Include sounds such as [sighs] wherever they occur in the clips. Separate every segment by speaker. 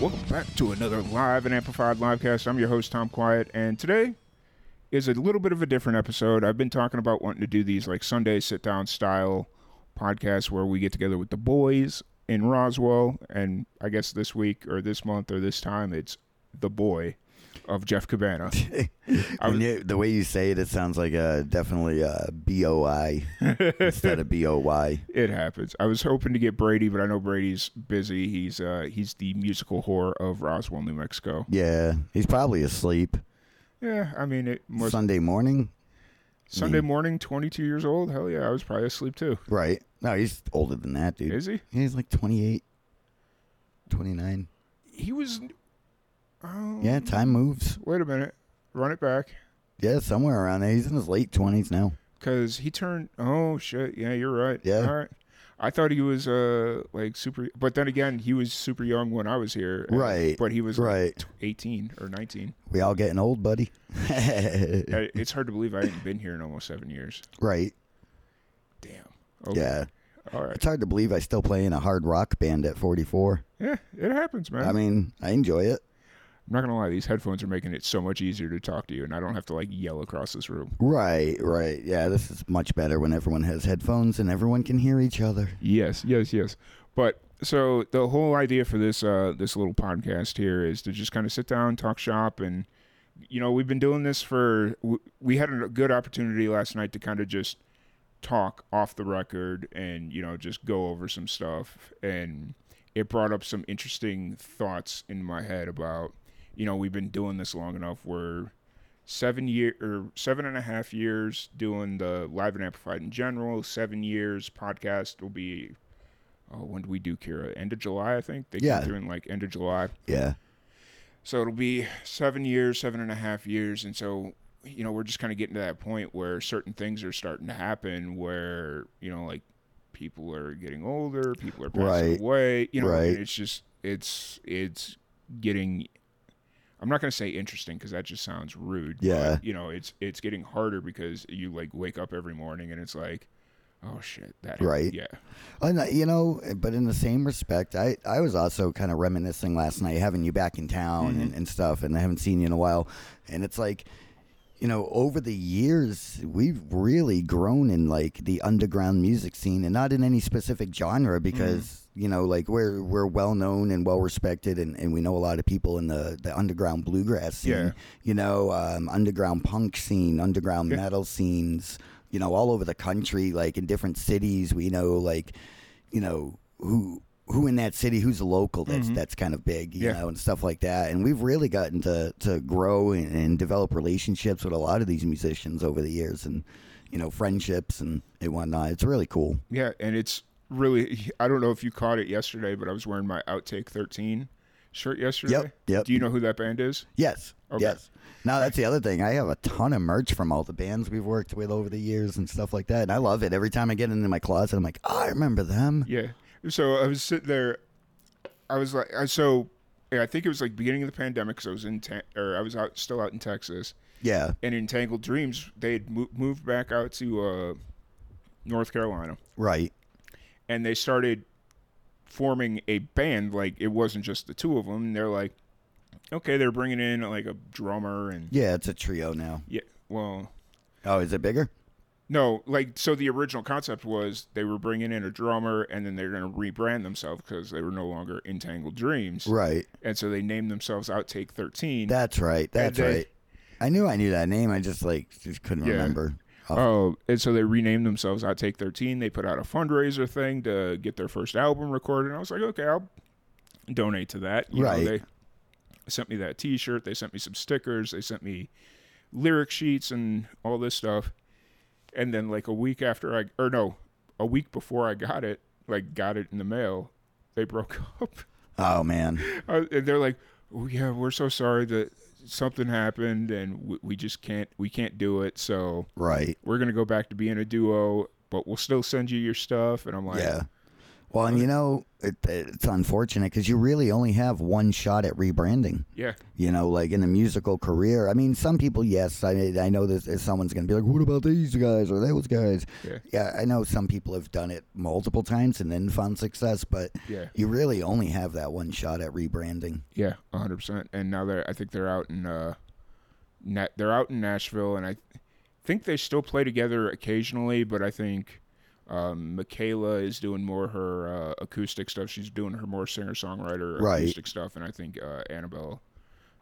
Speaker 1: Welcome back to another live and amplified livecast. I'm your host Tom Quiet, and today is a little bit of a different episode. I've been talking about wanting to do these like Sunday sit down style podcasts where we get together with the boys in Roswell, and I guess this week or this month or this time it's the boy of Jeff Cabana. [laughs]
Speaker 2: You, the way you say it, it sounds like uh, definitely uh, B O I [laughs] instead of B O Y.
Speaker 1: It happens. I was hoping to get Brady, but I know Brady's busy. He's uh he's the musical whore of Roswell, New Mexico.
Speaker 2: Yeah, he's probably asleep.
Speaker 1: Yeah, I mean it was
Speaker 2: Sunday morning,
Speaker 1: Sunday morning, 22 years old. Hell yeah, I was probably asleep too.
Speaker 2: right? No, he's older than that, dude.
Speaker 1: Is he?
Speaker 2: He's like 28, 29.
Speaker 1: He was. Oh,
Speaker 2: Yeah, time moves.
Speaker 1: Wait a minute. Run it back.
Speaker 2: Yeah, somewhere around there. He's in his late 20s now.
Speaker 1: Because he turned. Oh, shit. Yeah, you're right.
Speaker 2: Yeah.
Speaker 1: All right. I thought he was uh like super. But then again, he was super young when I was here. uh,
Speaker 2: Right,
Speaker 1: But he was
Speaker 2: right.
Speaker 1: tw- 18 or 19.
Speaker 2: We all getting old, buddy. [laughs] [laughs]
Speaker 1: It's hard to believe I hadn't been here in almost seven years.
Speaker 2: right.
Speaker 1: Damn. Okay.
Speaker 2: Yeah.
Speaker 1: All right.
Speaker 2: It's hard to believe I still play in a hard rock band at 44.
Speaker 1: Yeah, it happens, man.
Speaker 2: I mean, I enjoy it.
Speaker 1: I'm not gonna lie. These headphones are making it so much easier to talk to you, and I don't have to like yell across this room.
Speaker 2: Right, right. Yeah, this is much better when everyone has headphones and everyone can hear each other.
Speaker 1: Yes, yes, yes. But so the whole idea for this uh, this little podcast here is to just kind of sit down, talk shop, and you know we've been doing this for. We had a good opportunity last night to kind of just talk off the record and you know just go over some stuff, and it brought up some interesting thoughts in my head about you know we've been doing this long enough where seven year or seven and a half years doing the live and amplified in general seven years podcast will be oh when do we do kira end of july i think they
Speaker 2: Yeah.
Speaker 1: in like end of july
Speaker 2: Yeah.
Speaker 1: so it'll be seven years seven and a half years and so you know we're just kind of getting to that point where certain things are starting to happen where you know like people are getting older people are passing
Speaker 2: Right.
Speaker 1: away you know
Speaker 2: Right.
Speaker 1: it's just it's it's getting i'm not going to say interesting because that just sounds rude
Speaker 2: Yeah.
Speaker 1: but, you know it's it's getting harder because you like wake up every morning and it's like oh shit that
Speaker 2: Right.
Speaker 1: yeah
Speaker 2: And, uh, you know, but in the same respect, I, I was also kind of reminiscing last night, having you back in town and, and stuff, and I haven't seen you in a while. And it's like, you know, over the years, we've really grown in like the underground music scene, and not in any specific genre, because you know, like we're we're well known and well respected, and, and we know a lot of people in the the underground bluegrass scene.
Speaker 1: Yeah.
Speaker 2: You know, um, underground punk scene, underground
Speaker 1: Yeah.
Speaker 2: metal scenes. You know, all over the country, like in different cities. We know, like, you know, who who in that city, who's a local that's that's kind of big, you
Speaker 1: Mm-hmm. Yeah.
Speaker 2: know, and stuff like that. And we've really gotten to to grow and, and develop relationships with a lot of these musicians over the years, and you know, friendships and, and whatnot. It's really cool.
Speaker 1: Yeah, and it's really I don't know if you caught it yesterday, but I was wearing my Outtake 13 shirt yesterday.
Speaker 2: Yep, yep.
Speaker 1: Do you know who that band is?
Speaker 2: Yes.
Speaker 1: Okay.
Speaker 2: Yes. Now that's the other thing. I have a ton of merch from all the bands we've worked with over the years and stuff like that, and I love it. Every time I get into my closet, I'm like, oh, I remember them.
Speaker 1: Yeah. So I was sitting there I was like I so yeah, I think it was like beginning of the pandemic cuz I was in te- or I was out still out in Texas.
Speaker 2: Yeah.
Speaker 1: And Entangled Dreams, they had mo- moved back out to uh North Carolina
Speaker 2: Right.
Speaker 1: And they started forming a band like it wasn't just the two of them. They're like okay, they're bringing in like a drummer and
Speaker 2: Yeah, it's a trio now.
Speaker 1: yeah, well,
Speaker 2: Oh, is it bigger?
Speaker 1: No, like so the original concept was they were bringing in a drummer and then they're going to rebrand themselves because they were no longer Entangled Dreams.
Speaker 2: Right.
Speaker 1: And so they named themselves Outtake 13.
Speaker 2: That's right. That's
Speaker 1: they-
Speaker 2: right. I knew I knew that name. I just like just couldn't
Speaker 1: Yeah.
Speaker 2: remember.
Speaker 1: Oh, and so they renamed themselves Outtake 13. They put out a fundraiser thing to get their first album recorded. And I was like, okay, I'll donate to that. You know,
Speaker 2: Right.
Speaker 1: they sent me that T-shirt. They sent me some stickers. They sent me lyric sheets and all this stuff. And then like a week after I, or no, a week before I got it, like got it in the mail. They broke [laughs] up.
Speaker 2: Oh man.
Speaker 1: Uh, and they're like, oh, "Yeah, we're so sorry that something happened, and we, we just can't we can't do it. So
Speaker 2: Right.
Speaker 1: we're gonna go back to being a duo, but we'll still send you your stuff." And I'm like,
Speaker 2: yeah. Well, and you know, it, it's unfortunate because you really only have one shot at rebranding.
Speaker 1: yeah,
Speaker 2: You know, like in a musical career. I mean, some people, yes, I I know that someone's going to be like, "What about these guys or those guys?"
Speaker 1: yeah,
Speaker 2: Yeah, I know some people have done it multiple times and then found success, but
Speaker 1: yeah,
Speaker 2: you really only have that one shot at rebranding.
Speaker 1: yeah, hundred percent. And now they're I think they're out in uh, Na- they're out in Nashville, and I think they still play together occasionally, but I think. Um, Michaela is doing more her uh, acoustic stuff. She's doing her more singer songwriter
Speaker 2: Right.
Speaker 1: acoustic stuff, and I think uh, Annabelle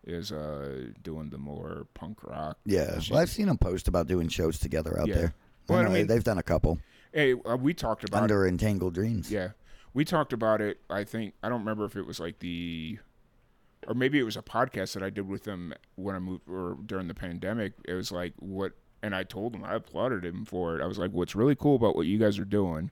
Speaker 1: is uh, doing the more punk rock.
Speaker 2: Yeah, well, I've seen them post about doing shows together out
Speaker 1: Yeah.
Speaker 2: there.
Speaker 1: Well,
Speaker 2: I
Speaker 1: mean-
Speaker 2: they've done a couple
Speaker 1: Hey, uh, we talked about
Speaker 2: under Entangled Dreams.
Speaker 1: Yeah, we talked about it. I think I don't remember if it was like the, or maybe it was a podcast that I did with them when I moved or during the pandemic. It was like what, and I told him I applauded him for it. I was like, what's really cool about what you guys are doing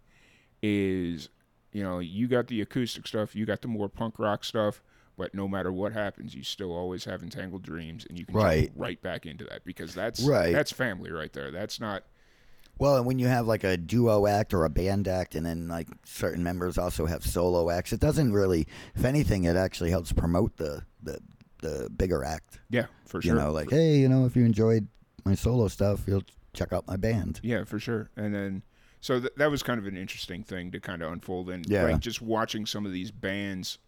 Speaker 1: is, you know, you got the acoustic stuff, you got the more punk rock stuff. But no matter what happens, you still always have entangled dreams, and you can
Speaker 2: Right.
Speaker 1: jump right back into that because that's
Speaker 2: Right.
Speaker 1: that's family right there. That's not
Speaker 2: Well, and when you have like a duo act or a band act, and then like certain members also have solo acts, it doesn't really. If anything, it actually helps promote the the, the bigger act.
Speaker 1: yeah for sure.
Speaker 2: You know, like hey, you know, if you enjoyed my solo stuff, you'll check out my band.
Speaker 1: Yeah, for sure. And then, so th- that was kind of an interesting thing to kind of unfold, and
Speaker 2: Yeah.
Speaker 1: like just watching some of these bands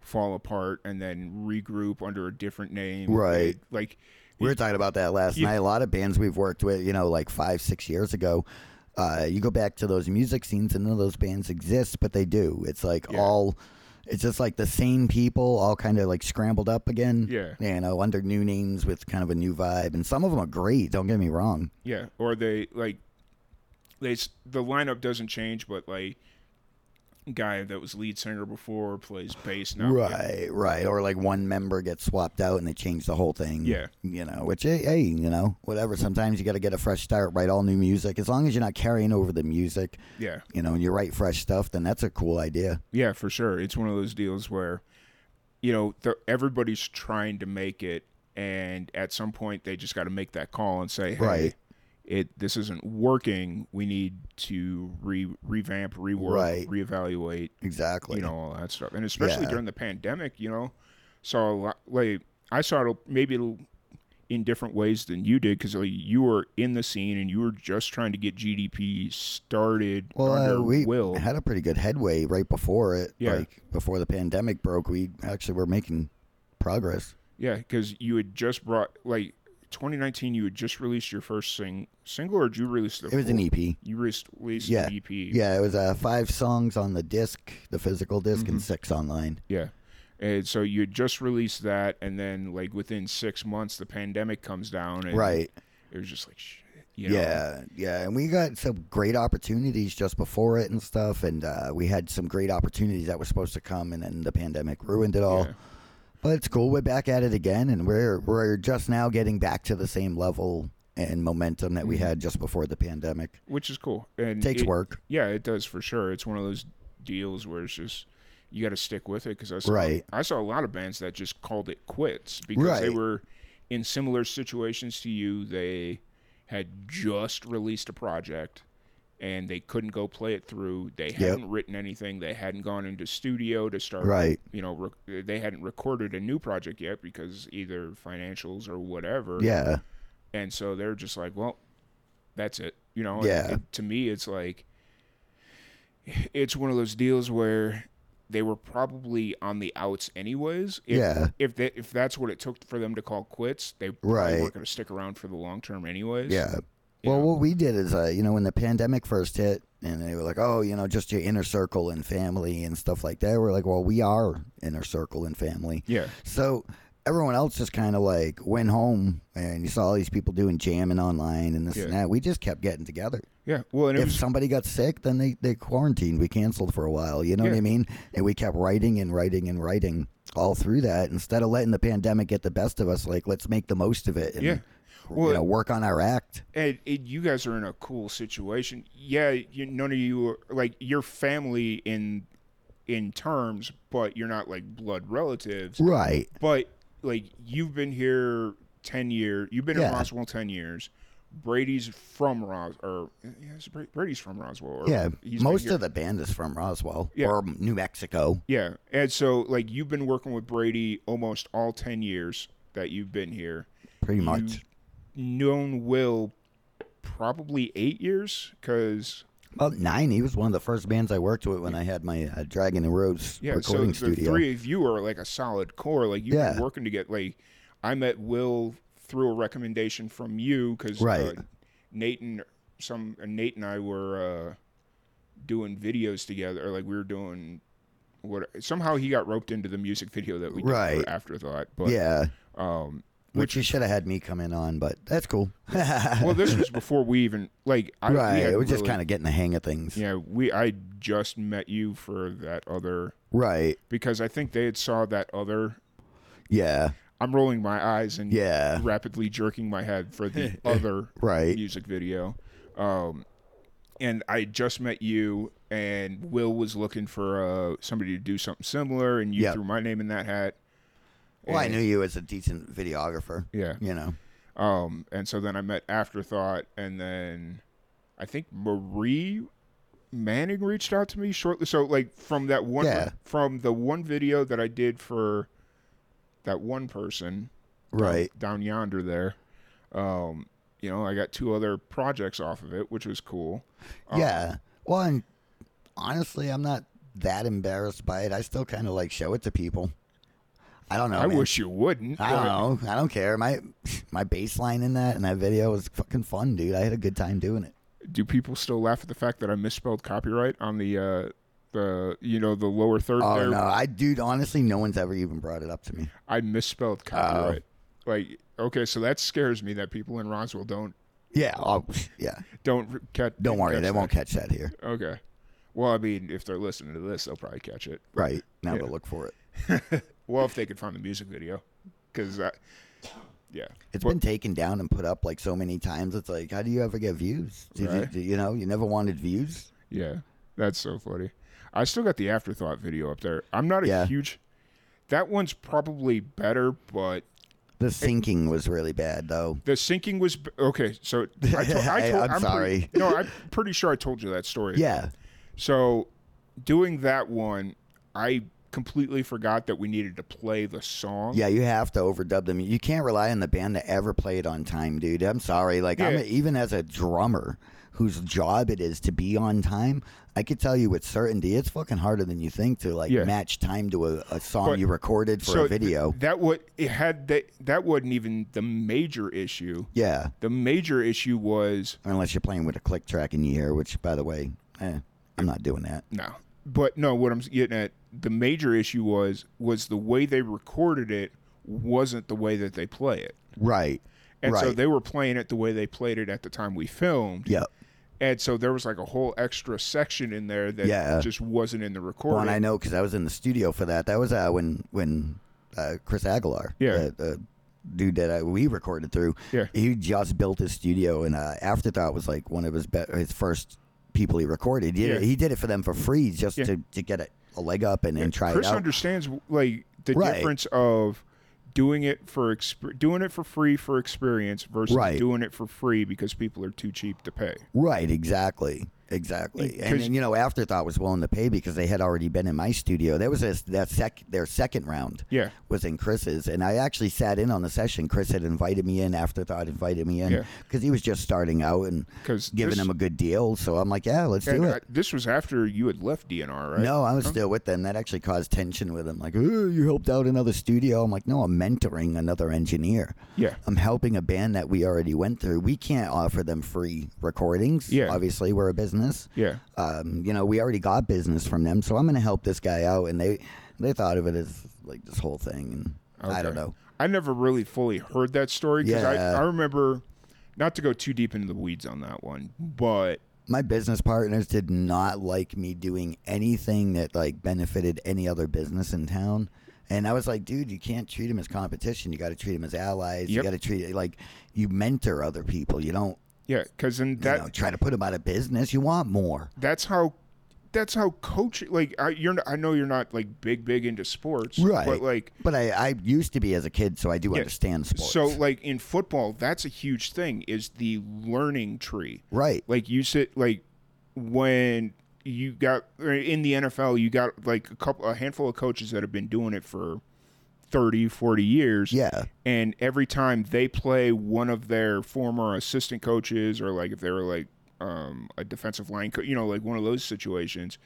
Speaker 1: fall apart and then regroup under a different name.
Speaker 2: Right.
Speaker 1: Like,
Speaker 2: We were talking about that last night. A lot of bands we've worked with, you know, like five, six years ago. Uh, you go back to those music scenes, and none of those bands exist, but they do. It's like
Speaker 1: Yeah.
Speaker 2: all, it's just like the same people, all kind of like scrambled up again.
Speaker 1: Yeah.
Speaker 2: you know, under new names with kind of a new vibe, and some of them are great. Don't get me wrong.
Speaker 1: yeah, or they like they the lineup doesn't change, but like guy that was lead singer before plays bass now.
Speaker 2: Right, right. Or like one member gets swapped out and they change the whole thing.
Speaker 1: Yeah.
Speaker 2: You know, which, hey, hey, you know, whatever. Sometimes you got to get a fresh start, write all new music. As long as you're not carrying over the music,
Speaker 1: Yeah.
Speaker 2: you know, and you write fresh stuff, then that's a cool idea.
Speaker 1: Yeah, for sure. It's one of those deals where, you know, everybody's trying to make it, and at some point they just got to make that call and say, "Hey,
Speaker 2: Right.
Speaker 1: It this isn't working. We need to re revamp, rework,
Speaker 2: Right.
Speaker 1: reevaluate,
Speaker 2: Exactly.
Speaker 1: you know, all that stuff." And especially
Speaker 2: Yeah.
Speaker 1: during the pandemic, you know, lot. Like I saw it maybe in different ways than you did because like, you were in the scene and you were just trying to get GDP started
Speaker 2: well,
Speaker 1: under
Speaker 2: uh, we
Speaker 1: Will.
Speaker 2: had a pretty good headway right before it.
Speaker 1: Yeah.
Speaker 2: Like before the pandemic broke, we actually were making progress.
Speaker 1: Yeah, because you had just brought like 2019. You had just released your first sing single, or did you release the?
Speaker 2: It was an EP.
Speaker 1: You re- released
Speaker 2: Yeah.
Speaker 1: an EP.
Speaker 2: Yeah, it was uh, five songs on the disc, the physical disk,
Speaker 1: Mm-hmm.
Speaker 2: and six online.
Speaker 1: yeah. And so you had just released that, and then like within six months, the pandemic comes down, and
Speaker 2: Right.
Speaker 1: It was just like shit. You know?
Speaker 2: Yeah, yeah, and we got some great opportunities just before it and stuff, and uh, we had some great opportunities that were supposed to come, and then the pandemic ruined it all.
Speaker 1: Yeah.
Speaker 2: But it's cool. We're back at it again, and we're we're just now getting back to the same level and momentum that we mm-hmm. had just before the pandemic.
Speaker 1: which is cool. And
Speaker 2: takes
Speaker 1: it-
Speaker 2: work,
Speaker 1: Yeah, it does for sure. It's one of those deals where it's just you got to stick with it because I saw
Speaker 2: Right.
Speaker 1: I saw a lot of bands that just called it quits because they were in similar situations to you. They had just released a project and they couldn't go play it through. They hadn't written anything. They hadn't gone into studio to start.
Speaker 2: Right.
Speaker 1: You know, rec- they hadn't recorded a new project yet because either financials or whatever.
Speaker 2: yeah,
Speaker 1: And so they're just like, well, that's it. You know,
Speaker 2: Yeah.
Speaker 1: it- to me, it's like, it's one of those deals where they were probably on the outs anyways. If,
Speaker 2: Yeah.
Speaker 1: If they, if that's what it took for them to call quits, they probably
Speaker 2: Right.
Speaker 1: weren't going to stick around for the long term anyways.
Speaker 2: yeah. Well,
Speaker 1: know?
Speaker 2: what we did is, uh, you know, when the pandemic first hit, and they were like, "Oh, you know, just your inner circle and family and stuff like that." We're like, "Well, we are inner circle and family."
Speaker 1: Yeah.
Speaker 2: So everyone else just kind of like went home, and you saw all these people doing jamming online and this and that. We just kept getting together.
Speaker 1: Yeah. Well, and
Speaker 2: if
Speaker 1: was,
Speaker 2: somebody got sick, then they, they quarantined. We canceled for a while. You know what I mean? And we kept writing and writing and writing all through that. Instead of letting the pandemic get the best of us, like let's make the most of it. And
Speaker 1: Yeah. Well,
Speaker 2: you know, work on our act.
Speaker 1: and, and you guys are in a cool situation. Yeah, you, none of you are like your family in in terms, but you're not like blood relatives.
Speaker 2: Right.
Speaker 1: But like you've been here ten years. You've been in Roswell ten years. Brady's from Ros or yeah, Brady's from Roswell. Or
Speaker 2: Yeah. Most of the band is from Roswell
Speaker 1: Yeah.
Speaker 2: or New Mexico.
Speaker 1: Yeah, and so like you've been working with Brady almost all ten years that you've been here.
Speaker 2: Pretty much.
Speaker 1: Known Will probably eight years because
Speaker 2: About nine. He was one of the first bands I worked with when I had my uh, Dragon and Rose
Speaker 1: yeah, so the
Speaker 2: studio.
Speaker 1: three of you are like a solid core. Like you've been working to get like I met Will through a recommendation from you because
Speaker 2: Right.
Speaker 1: uh, Nate and some uh, Nate and I were uh, doing videos together. Or like we were doing what somehow he got roped into the music video that we did
Speaker 2: Right.
Speaker 1: for Afterthought. But
Speaker 2: yeah.
Speaker 1: um,
Speaker 2: Which you should have had me come in on, but that's cool. [laughs]
Speaker 1: well, this was before we even like I, we
Speaker 2: right. It was just
Speaker 1: really-
Speaker 2: kind of getting the hang of things.
Speaker 1: Yeah, we I just met you for that other
Speaker 2: Right.
Speaker 1: because I think they had saw that other.
Speaker 2: Yeah.
Speaker 1: I'm rolling my eyes and
Speaker 2: Yeah.
Speaker 1: rapidly jerking my head for the [laughs] other
Speaker 2: Right.
Speaker 1: music video. Um, and I just met you, and Will was looking for uh, somebody to do something similar, and you
Speaker 2: Yep.
Speaker 1: threw my name in that hat.
Speaker 2: Well, I knew you as a decent videographer.
Speaker 1: Yeah.
Speaker 2: You know.
Speaker 1: Um, and so then I met Afterthought, and then I think Marie Manning reached out to me shortly. So like from that one,
Speaker 2: Yeah.
Speaker 1: from the one video that I did for that one person, down-
Speaker 2: Right.
Speaker 1: down, yonder there. Um, you know, I got two other projects off of it, which was cool. Um,
Speaker 2: Yeah. Well, and honestly, I'm not that embarrassed by it. I still kind of like show it to people. I don't know.
Speaker 1: I
Speaker 2: man.
Speaker 1: wish you wouldn't.
Speaker 2: I don't know. I don't care. My my bass line in that in that video was fucking fun, dude. I had a good time doing it.
Speaker 1: Do people still laugh at the fact that I misspelled copyright on the uh, the you know the lower third
Speaker 2: Oh
Speaker 1: there?
Speaker 2: no, I dude. Honestly, no one's ever even brought it up to me.
Speaker 1: I misspelled
Speaker 2: Oh.
Speaker 1: copyright. Like, okay, so that scares me that people in Roswell don't
Speaker 2: Yeah. Oh, yeah.
Speaker 1: don't catch.
Speaker 2: Don't worry,
Speaker 1: catch
Speaker 2: they
Speaker 1: that.
Speaker 2: won't catch that here.
Speaker 1: Okay. Well, I mean, if they're listening to this, they'll probably catch it.
Speaker 2: Right now,
Speaker 1: Yeah.
Speaker 2: to look for it. [laughs]
Speaker 1: Well, if they could find the music video, because yeah,
Speaker 2: It's
Speaker 1: But-
Speaker 2: been taken down and put up like so many times. It's like, how do you ever get views? Did
Speaker 1: Right.
Speaker 2: you, you know, you never wanted views.
Speaker 1: yeah, that's so funny. I still got the afterthought video up there. I'm not a
Speaker 2: Yeah.
Speaker 1: huge. That one's probably better, but
Speaker 2: The syncing was really bad, though.
Speaker 1: the syncing was okay. So [laughs] I, to, I told,
Speaker 2: I'm
Speaker 1: pretty-
Speaker 2: sorry. [laughs]
Speaker 1: no, I'm pretty sure I told you that story.
Speaker 2: Yeah.
Speaker 1: So, doing that one, I completely forgot that we needed to play the song.
Speaker 2: Yeah, you have to overdub them. You can't rely on the band to ever play it on time, dude. I'm sorry. Like, I'm a, even as a drummer whose job it is to be on time, I could tell you with certainty it's fucking harder than you think to like
Speaker 1: Yeah.
Speaker 2: match time to a, a song
Speaker 1: But-
Speaker 2: you recorded for
Speaker 1: so
Speaker 2: a video.
Speaker 1: th- that would it had that that wasn't even the major issue.
Speaker 2: yeah,
Speaker 1: The major issue was
Speaker 2: unless you're playing with a click track in your ear, which, by the way, eh, I'm not doing that.
Speaker 1: no, but no. What I'm getting at, the major issue was was the way they recorded it wasn't the way that they play it,
Speaker 2: Right.
Speaker 1: and so they were playing it the way they played it at the time we filmed.
Speaker 2: Yep.
Speaker 1: And so there was like a whole extra section in there that
Speaker 2: Yeah.
Speaker 1: just wasn't in the recording.
Speaker 2: Well, and I know because I was in the studio for that. That was uh, when when uh, Chris Aguilar,
Speaker 1: Yeah.
Speaker 2: the, the dude that uh, we recorded through,
Speaker 1: Yeah.
Speaker 2: he just built his studio, and uh, Afterthought was like one of his be- his first people he recorded. He did,
Speaker 1: Yeah.
Speaker 2: it, he did it for them for free just
Speaker 1: Yeah.
Speaker 2: to, to get a, a leg up and, and try
Speaker 1: Chris
Speaker 2: it out.
Speaker 1: understands like the
Speaker 2: Right.
Speaker 1: difference of doing it for exp- doing it for free for experience versus
Speaker 2: Right.
Speaker 1: doing it for free because people are too cheap to pay.
Speaker 2: Right, exactly. Exactly, and, and, you know, Afterthought was willing to pay because they had already been in my studio. That was a, that sec, their second round.
Speaker 1: Yeah.
Speaker 2: was in Chris's, and I actually sat in on the session. Chris had invited me in. Afterthought invited me in
Speaker 1: Yeah.
Speaker 2: because he was just starting out and giving
Speaker 1: this-
Speaker 2: him a good deal. So I'm like, yeah, let's do it.
Speaker 1: this was after you had left DNR, right?
Speaker 2: No, I was still with them. That actually caused tension with him. Like, oh, you helped out another studio. I'm like, no, I'm mentoring another engineer.
Speaker 1: Yeah.
Speaker 2: I'm helping a band that we already went through. We can't offer them free recordings.
Speaker 1: Yeah.
Speaker 2: Obviously, we're a business.
Speaker 1: Yeah.
Speaker 2: Um, you know, we already got business from them, so I'm going to help this guy out. And they they thought of it as like this whole thing, and I don't know.
Speaker 1: I never really fully heard that story because
Speaker 2: Yeah.
Speaker 1: I, I remember, not to go too deep into the weeds on that one, but
Speaker 2: my business partners did not like me doing anything that like benefited any other business in town And I was like, dude, you can't treat them as competition. You got to treat them as allies. You got to treat it like you mentor other people. You don't
Speaker 1: Yeah, because then
Speaker 2: you
Speaker 1: that
Speaker 2: know, try to put them out of business. You want more.
Speaker 1: that's how that's how coaching like I, you're not, I know you're not like big big into sports
Speaker 2: Right.
Speaker 1: but like
Speaker 2: But I, I used to be as a kid, so I do
Speaker 1: Yeah.
Speaker 2: understand sports.
Speaker 1: so like in football that's a huge thing is the learning tree
Speaker 2: right.
Speaker 1: like you sit like when you got er, in the NFL you got like a couple a handful of coaches that have been doing it for 30 40 years
Speaker 2: Yeah.
Speaker 1: and every time they play one of their former assistant coaches or like if they were like um, a defensive line co- you know like one of those situations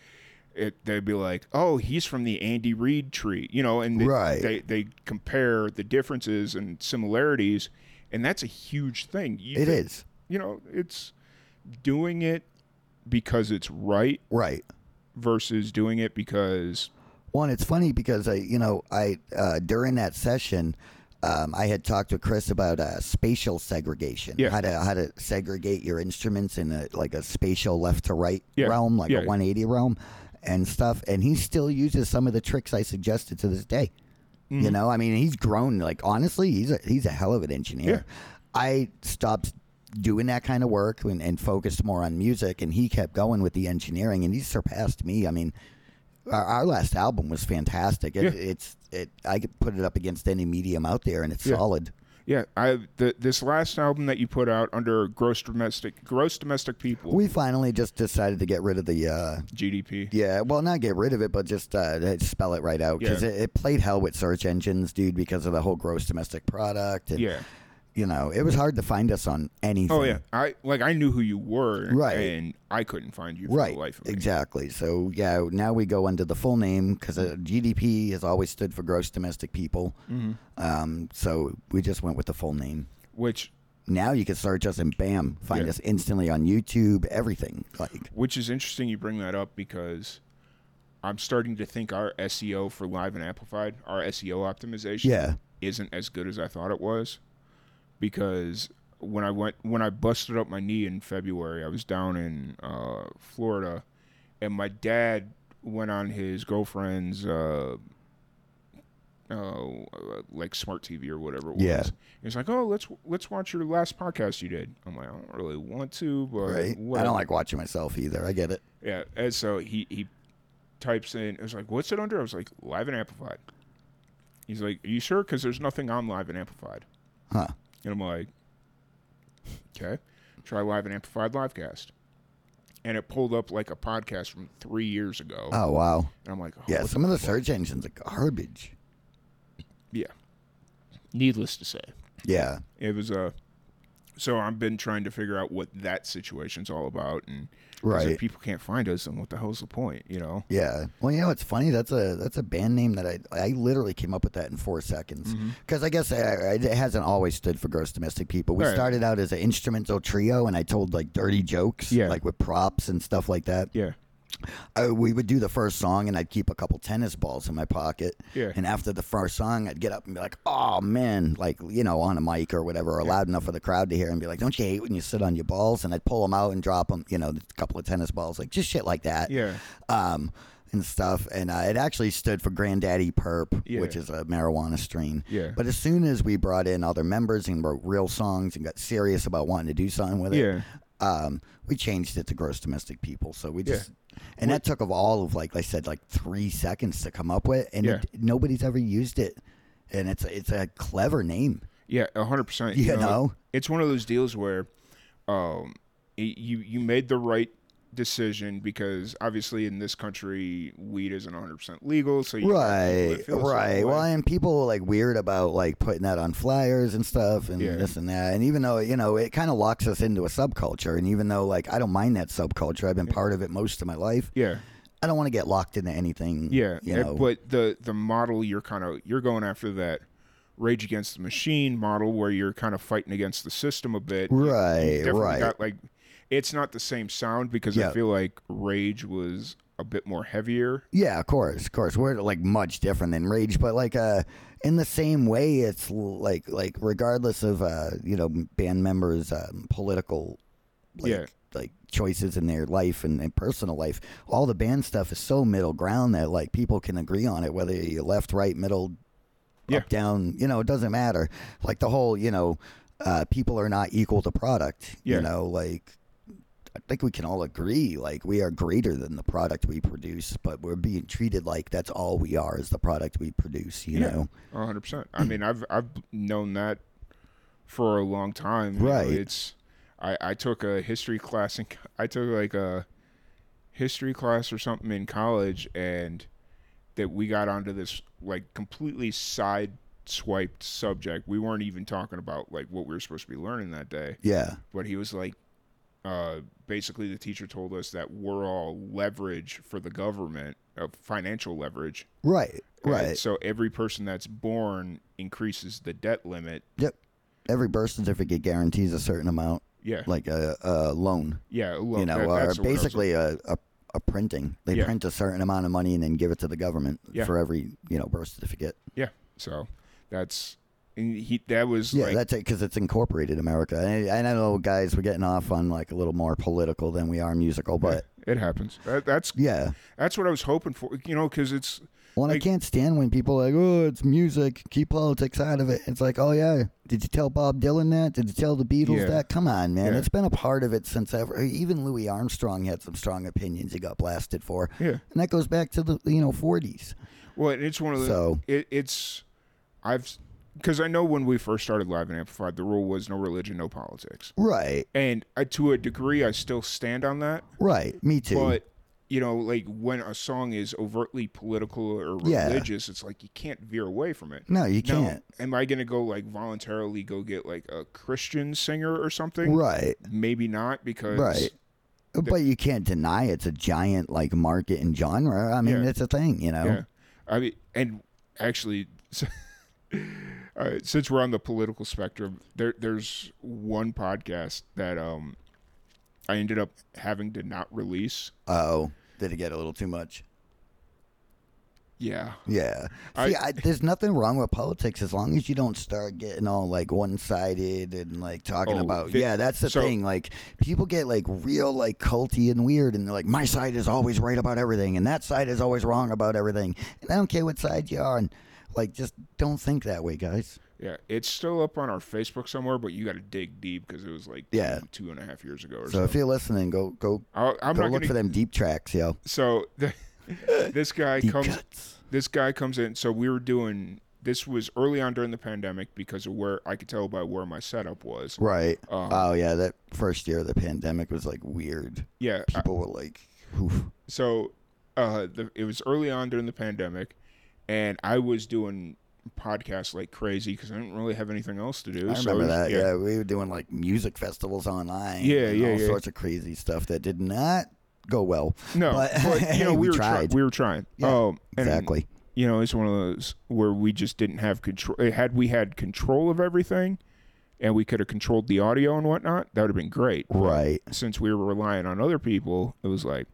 Speaker 1: it, they'd be like oh he's from the andy reid tree you know and they,
Speaker 2: Right.
Speaker 1: they, they compare the differences and similarities and that's a huge thing you
Speaker 2: It
Speaker 1: think-
Speaker 2: is.
Speaker 1: you know it's doing it because it's right
Speaker 2: Right.
Speaker 1: versus doing it because
Speaker 2: One, it's funny because I, you know, I uh, during that session, um, I had talked to Chris about uh, spatial segregation.
Speaker 1: Yeah.
Speaker 2: How to how to segregate your instruments in a like a spatial left to right
Speaker 1: Yeah.
Speaker 2: realm, like
Speaker 1: Yeah.
Speaker 2: a 180 realm, and stuff. And he still uses some of the tricks I suggested to this day.
Speaker 1: Mm-hmm.
Speaker 2: You know, I mean, he's grown. Like honestly, he's a he's a hell of an engineer. I stopped doing that kind of work and, and focused more on music, and he kept going with the engineering, and he surpassed me. I mean, our, our last album was fantastic. It,
Speaker 1: Yeah.
Speaker 2: It's it. I could put it up against any medium out there, and it's
Speaker 1: Yeah.
Speaker 2: solid.
Speaker 1: yeah i the, this last album that you put out under gross domestic gross domestic people
Speaker 2: We finally just decided to get rid of the. Uh,
Speaker 1: gdp
Speaker 2: yeah, well, not get rid of it, but just uh, spell it right out because
Speaker 1: Yeah.
Speaker 2: it, it played hell with search engines, dude, because of the whole gross domestic product. And,
Speaker 1: yeah
Speaker 2: You know, it was hard to find us on anything.
Speaker 1: Oh yeah, I like I knew who you were,
Speaker 2: Right.
Speaker 1: And I couldn't find you for
Speaker 2: Right,
Speaker 1: the life of me.
Speaker 2: exactly. So yeah, now we go under the full name because uh, GDP has always stood for gross domestic people.
Speaker 1: Mm-hmm.
Speaker 2: Um, so we just went with the full name.
Speaker 1: Which
Speaker 2: Now you can search us and bam, find
Speaker 1: Yeah.
Speaker 2: us instantly on YouTube, everything. Like
Speaker 1: which is interesting you bring that up because I'm starting to think our SEO for live and amplified, our SEO optimization,
Speaker 2: Yeah.
Speaker 1: isn't as good as I thought it was. Because when I went when I busted up my knee in February, I was down in uh, Florida, and my dad went on his girlfriend's uh, uh, like smart TV or whatever it was.
Speaker 2: Yeah.
Speaker 1: He's like, "Oh, let's let's watch your last podcast you did." I'm like, "I don't really want to, but
Speaker 2: right. I don't like watching myself either. I get it.
Speaker 1: Yeah, and so he he types in. It was like, "What's it under?" I was like, "Live and amplified." He's like, "Are you sure?" Because there's nothing on live and amplified.
Speaker 2: Huh.
Speaker 1: And I'm like, "Okay, try live and amplified livecast." And it pulled up like a podcast from three years ago.
Speaker 2: Oh wow.
Speaker 1: And I'm like, oh,
Speaker 2: Yeah.
Speaker 1: what
Speaker 2: Some of the
Speaker 1: fuck?
Speaker 2: search engines are garbage.
Speaker 1: Yeah. Needless to say,
Speaker 2: Yeah.
Speaker 1: it was a. so I've been trying to figure out what that situation's all about, and
Speaker 2: Right.
Speaker 1: if people can't find us, then what the hell's the point? You know?
Speaker 2: Yeah. Well, you know, it's funny. That's a that's a band name that I I literally came up with that in four seconds.
Speaker 1: Mm-hmm.
Speaker 2: Because I guess uh, it hasn't always stood for gross domestic people. We
Speaker 1: Right.
Speaker 2: started out as an instrumental trio, and I told like dirty jokes,
Speaker 1: Yeah.
Speaker 2: like with props and stuff like that.
Speaker 1: Yeah.
Speaker 2: Uh, we would do the first song, and I'd keep a couple tennis balls in my pocket.
Speaker 1: Yeah.
Speaker 2: And after the first song, I'd get up and be like, "Oh man!" Like you know, on a mic or whatever, or loud enough for the crowd to hear, and be like, "Don't you hate when you sit on your balls?" And I'd pull them out and drop them. You know, a couple of tennis balls, like just shit like that.
Speaker 1: Yeah.
Speaker 2: Um, and stuff, and uh, it actually stood for Granddaddy Purp,
Speaker 1: Yeah.
Speaker 2: which is a marijuana strain.
Speaker 1: Yeah.
Speaker 2: But as soon as we brought in other members and wrote real songs and got serious about wanting to do something with it,
Speaker 1: Yeah.
Speaker 2: um, we changed it to gross domestic people. So we
Speaker 1: Yeah.
Speaker 2: just, and that took of all of like I said, like three seconds to come up with, and
Speaker 1: Yeah.
Speaker 2: it, nobody's ever used it, and it's it's a clever name.
Speaker 1: Yeah, a hundred percent.
Speaker 2: You know?
Speaker 1: it's one of those deals where, um, y- you you made the right decision because obviously in this country weed isn't hundred percent legal, so you
Speaker 2: Right,
Speaker 1: that feel a certain
Speaker 2: right. Well, and people are like weird about like putting that on flyers and stuff and
Speaker 1: Yeah.
Speaker 2: this and that. And even though, you know, it kind of locks us into a subculture. And even though, like, I don't mind that subculture, I've been part of it most of my life.
Speaker 1: yeah,
Speaker 2: I don't want to get locked into anything.
Speaker 1: yeah,
Speaker 2: You know,
Speaker 1: but the the model you're kind of you're going after that Rage Against the Machine model where you're kind of fighting against the system a bit.
Speaker 2: Right, right.
Speaker 1: Got, like, it's not the same sound because
Speaker 2: Yeah.
Speaker 1: I feel like Rage was a bit more heavier.
Speaker 2: yeah, of course, of course. We're like much different than Rage, but like, uh, in the same way, it's l- like, like regardless of, uh, you know, band members' um, political, like,
Speaker 1: Yeah.
Speaker 2: like choices in their life and, and personal life. All the band stuff is so middle ground that like people can agree on it, whether you're left, right, middle,
Speaker 1: Yeah.
Speaker 2: up, down. You know, it doesn't matter. Like the whole, you know, uh, people are not equal to product.
Speaker 1: Yeah.
Speaker 2: You know, like I think we can all agree, like we are greater than the product we produce, but we're being treated like that's all we are is the product we produce. You
Speaker 1: Yeah.
Speaker 2: know,
Speaker 1: hundred percent. I mean, I've I've known that for a long time. you know,
Speaker 2: Right.
Speaker 1: it's I I took a history class co- I took like a history class or something in college, and that we got onto this like completely side swiped subject. We weren't even talking about like what we were supposed to be learning that day.
Speaker 2: yeah,
Speaker 1: But he was like, uh, basically, the teacher told us that we're all leverage for the government, of financial leverage.
Speaker 2: right,
Speaker 1: And
Speaker 2: right.
Speaker 1: So every person that's born increases the debt limit.
Speaker 2: Yep. Every birth certificate guarantees a certain amount,
Speaker 1: Yeah.
Speaker 2: like a, a loan.
Speaker 1: yeah. Well,
Speaker 2: you know,
Speaker 1: that-
Speaker 2: or
Speaker 1: that's what I was-
Speaker 2: basically a, a a printing. They
Speaker 1: Yeah.
Speaker 2: print a certain amount of money and then give it to the government
Speaker 1: Yeah.
Speaker 2: for every you know birth certificate.
Speaker 1: yeah. So that's and he that was
Speaker 2: Yeah,
Speaker 1: like
Speaker 2: that's it because it's incorporated America. And I, I know, guys, we're getting off on like a little more political than we are musical, but
Speaker 1: it happens. That, that's
Speaker 2: yeah.
Speaker 1: that's what I was hoping for. You know, because it's
Speaker 2: Well,
Speaker 1: Like-
Speaker 2: I can't stand when people are like, oh, it's music, keep politics out of it. It's like, oh yeah, did you tell Bob Dylan that? Did you tell the Beatles
Speaker 1: Yeah.
Speaker 2: that? Come on, man,
Speaker 1: Yeah.
Speaker 2: it's been a part of it since ever. Even Louis Armstrong had some strong opinions he got blasted for,
Speaker 1: yeah.
Speaker 2: and that goes back to the you know 40s.
Speaker 1: Well, it's one of the.
Speaker 2: So-
Speaker 1: it, it's I've because I know when we first started live and amplified, the rule was no religion, no politics,
Speaker 2: Right,
Speaker 1: and I, to a degree, I still stand on that.
Speaker 2: right, me too.
Speaker 1: But you know, like when a song is overtly political or
Speaker 2: Yeah.
Speaker 1: religious, it's like you can't veer away from it.
Speaker 2: no, you
Speaker 1: Now,
Speaker 2: can't.
Speaker 1: am I gonna go like voluntarily go get like a Christian singer or something?
Speaker 2: Right,
Speaker 1: Maybe not because
Speaker 2: right. But you can't deny it's a giant like market and genre. I mean,
Speaker 1: Yeah.
Speaker 2: it's a thing, you know.
Speaker 1: Yeah, I mean, and actually, [laughs] since we're on the political spectrum, there there's one podcast that um I ended up having to not release.
Speaker 2: Oh, did it get a little too much?
Speaker 1: Yeah,
Speaker 2: Yeah. See, I, there's nothing wrong with politics as long as you don't start getting all like one sided and like talking
Speaker 1: Oh,
Speaker 2: about. yeah, that's the
Speaker 1: so-
Speaker 2: thing. Like people get like real like culty and weird, and they're like, my side is always right about everything, and that side is always wrong about everything. And I don't care what side you are, and like just don't think that way, guys.
Speaker 1: yeah, it's still up on our Facebook somewhere, but you got to dig deep because it was like
Speaker 2: Yeah.
Speaker 1: two, two and a half years ago or
Speaker 2: So
Speaker 1: so.
Speaker 2: if you're listening, go go
Speaker 1: I'll, I'm
Speaker 2: go
Speaker 1: not
Speaker 2: look
Speaker 1: gonna.
Speaker 2: for them deep tracks, yo.
Speaker 1: So the, [laughs] this guy comes.
Speaker 2: cuts.
Speaker 1: This guy comes in. So we were doing. This was early on during the pandemic because of where I could tell by where my setup was.
Speaker 2: Right.
Speaker 1: Um,
Speaker 2: oh yeah, that first year of the pandemic was like weird.
Speaker 1: Yeah, I-
Speaker 2: People were like, oof.
Speaker 1: so uh the, it was early on during the pandemic and i was doing podcasts like crazy because i didn't really have anything else to do
Speaker 2: I remember
Speaker 1: it was-
Speaker 2: that. Yeah. we were doing like music festivals online.
Speaker 1: Yeah,
Speaker 2: and
Speaker 1: yeah,
Speaker 2: all
Speaker 1: yeah.
Speaker 2: sorts of crazy stuff that did not go well.
Speaker 1: no
Speaker 2: But,
Speaker 1: but, you [laughs] know
Speaker 2: we
Speaker 1: we, were
Speaker 2: tried.
Speaker 1: trying we were trying
Speaker 2: Yeah,
Speaker 1: um, and,
Speaker 2: Exactly.
Speaker 1: you know it's one of those where we just didn't have control had we had control of everything and we could have controlled the audio and whatnot that would have been great But
Speaker 2: Right.
Speaker 1: since we were relying on other people it was like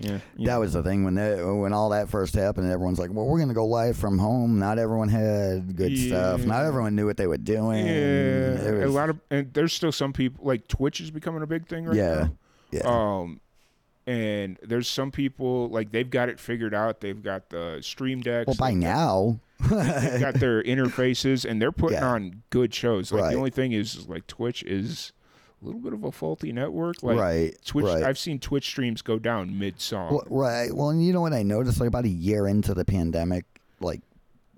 Speaker 1: yeah
Speaker 2: That was the thing when that, when all that first happened. Everyone's like, "Well, we're gonna go live from home." Not everyone had good stuff. Not everyone knew what they were doing.
Speaker 1: yeah
Speaker 2: It
Speaker 1: a lot of and there's still some people like twitch is becoming a big thing right
Speaker 2: Yeah.
Speaker 1: now
Speaker 2: yeah.
Speaker 1: Um, and there's some people like they've got it figured out. They've got the stream decks.
Speaker 2: well, by now they've
Speaker 1: got, got their [laughs] interfaces, and they're putting
Speaker 2: Yeah.
Speaker 1: on good shows. Like
Speaker 2: Right.
Speaker 1: the only thing is, is, like Twitch is a little bit of a faulty network. Like
Speaker 2: right?
Speaker 1: Twitch,
Speaker 2: right.
Speaker 1: I've seen Twitch streams go down mid song.
Speaker 2: Well, right. Well, and you know what I noticed? Like about a year into the pandemic, like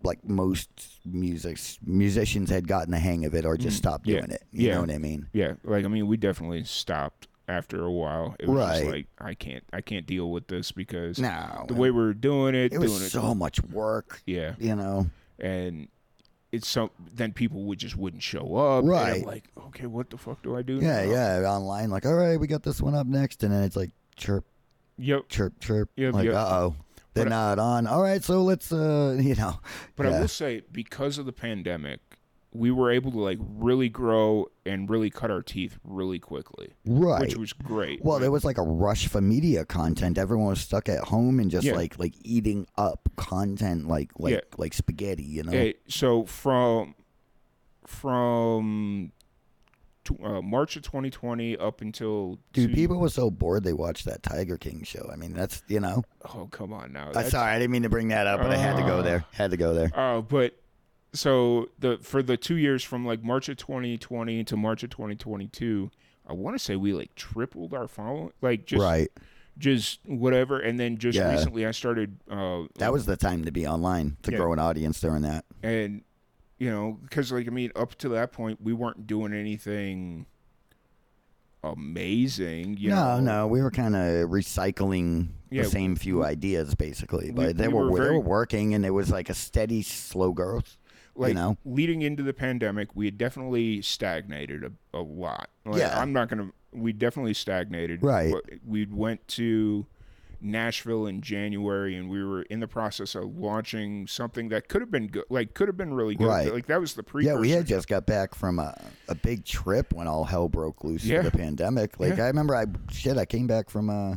Speaker 2: like most music musicians had gotten the hang of it or just
Speaker 1: Mm,
Speaker 2: stopped
Speaker 1: yeah,
Speaker 2: doing it. You
Speaker 1: yeah.
Speaker 2: know what I mean?
Speaker 1: yeah, like I mean, we definitely stopped after a while. It was just
Speaker 2: Right.
Speaker 1: like I can't, I can't deal with this because
Speaker 2: No,
Speaker 1: the way we are doing it,
Speaker 2: it
Speaker 1: doing
Speaker 2: was
Speaker 1: it,
Speaker 2: so much work.
Speaker 1: yeah.
Speaker 2: You know,
Speaker 1: and it's so then people would just wouldn't show up. and I'm
Speaker 2: Right.
Speaker 1: like, okay, what the fuck do I do?
Speaker 2: yeah,
Speaker 1: now?
Speaker 2: yeah. Online, like, all right, we got this one up next, and then it's like chirp,
Speaker 1: Yep.
Speaker 2: chirp, chirp.
Speaker 1: Yep,
Speaker 2: like,
Speaker 1: yep.
Speaker 2: uh oh, they're
Speaker 1: But-
Speaker 2: not on. All right, so let's, uh, [laughs] you know,
Speaker 1: But I will say, because of the pandemic, we were able to like really grow and really cut our teeth really quickly,
Speaker 2: right.
Speaker 1: which was great.
Speaker 2: Well, there was like a rush for media content. Everyone was stuck at home and just
Speaker 1: Yeah.
Speaker 2: like like eating up content like like
Speaker 1: Yeah.
Speaker 2: like spaghetti, you know.
Speaker 1: Okay, so from from tw- uh, March of 2020 up until
Speaker 2: Dude,
Speaker 1: two-
Speaker 2: people were so bored they watched that Tiger King show. I mean, that's you know.
Speaker 1: Oh come on now.
Speaker 2: Uh,
Speaker 1: That's-
Speaker 2: sorry, I didn't mean to bring that up, but I had to go there. Had to go there.
Speaker 1: Oh, but so the for the two years from like March of 2020 to March of 2022, I want to say we like tripled our follow, like just
Speaker 2: right.
Speaker 1: just whatever. And then just
Speaker 2: Yeah.
Speaker 1: recently, I started. Uh,
Speaker 2: That was the time to be online to
Speaker 1: Yeah.
Speaker 2: grow an audience during that.
Speaker 1: and you know because like I mean, up to that point, we weren't doing anything amazing. You
Speaker 2: no,
Speaker 1: know?
Speaker 2: no, we were kind of recycling
Speaker 1: Yeah,
Speaker 2: the same few ideas basically, but they
Speaker 1: we
Speaker 2: were,
Speaker 1: were
Speaker 2: they were working, and it was like a steady, slow growth.
Speaker 1: Like
Speaker 2: you know,
Speaker 1: leading into the pandemic, we had definitely stagnated a, a lot. Like,
Speaker 2: Yeah.
Speaker 1: I'm not gonna. We definitely stagnated.
Speaker 2: Right.
Speaker 1: We went to Nashville in January, and we were in the process of launching something that could have been good. Like could have been really good.
Speaker 2: Right.
Speaker 1: Like that was the
Speaker 2: pre.
Speaker 1: yeah,
Speaker 2: we had just got back from a, a big trip when all hell broke loose
Speaker 1: Yeah.
Speaker 2: the pandemic. Like
Speaker 1: Yeah.
Speaker 2: I remember, I shit, I came back from uh,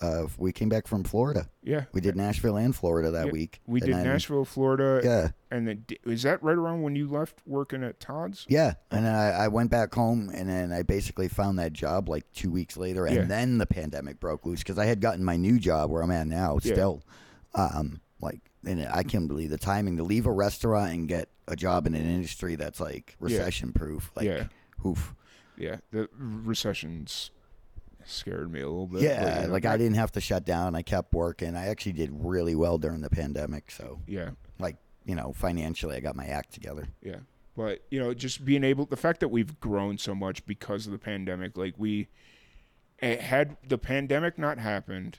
Speaker 2: uh, we came back from Florida.
Speaker 1: Yeah.
Speaker 2: We did Nashville and Florida that
Speaker 1: Yeah,
Speaker 2: week.
Speaker 1: We did Nashville, Florida.
Speaker 2: Yeah,
Speaker 1: And then is that right around when you left working at Todd's?
Speaker 2: yeah, and then I, I went back home, and then I basically found that job like two weeks later, and
Speaker 1: Yeah.
Speaker 2: then the pandemic broke loose because I had gotten my new job where I'm at now.
Speaker 1: Yeah.
Speaker 2: Still, um, like, and I can't believe the timing to leave a restaurant and get a job in an industry that's like recession proof. Like,
Speaker 1: Yeah.
Speaker 2: oof.
Speaker 1: Yeah. The recessions scared me a little bit.
Speaker 2: Yeah,
Speaker 1: but, you know,
Speaker 2: like I didn't have to shut down. I kept working. I actually did really well during the pandemic. So,
Speaker 1: Yeah.
Speaker 2: like, you know, financially, I got my act together.
Speaker 1: Yeah. But, you know, just being able, the fact that we've grown so much because of the pandemic, like we, eh, had the pandemic not happened,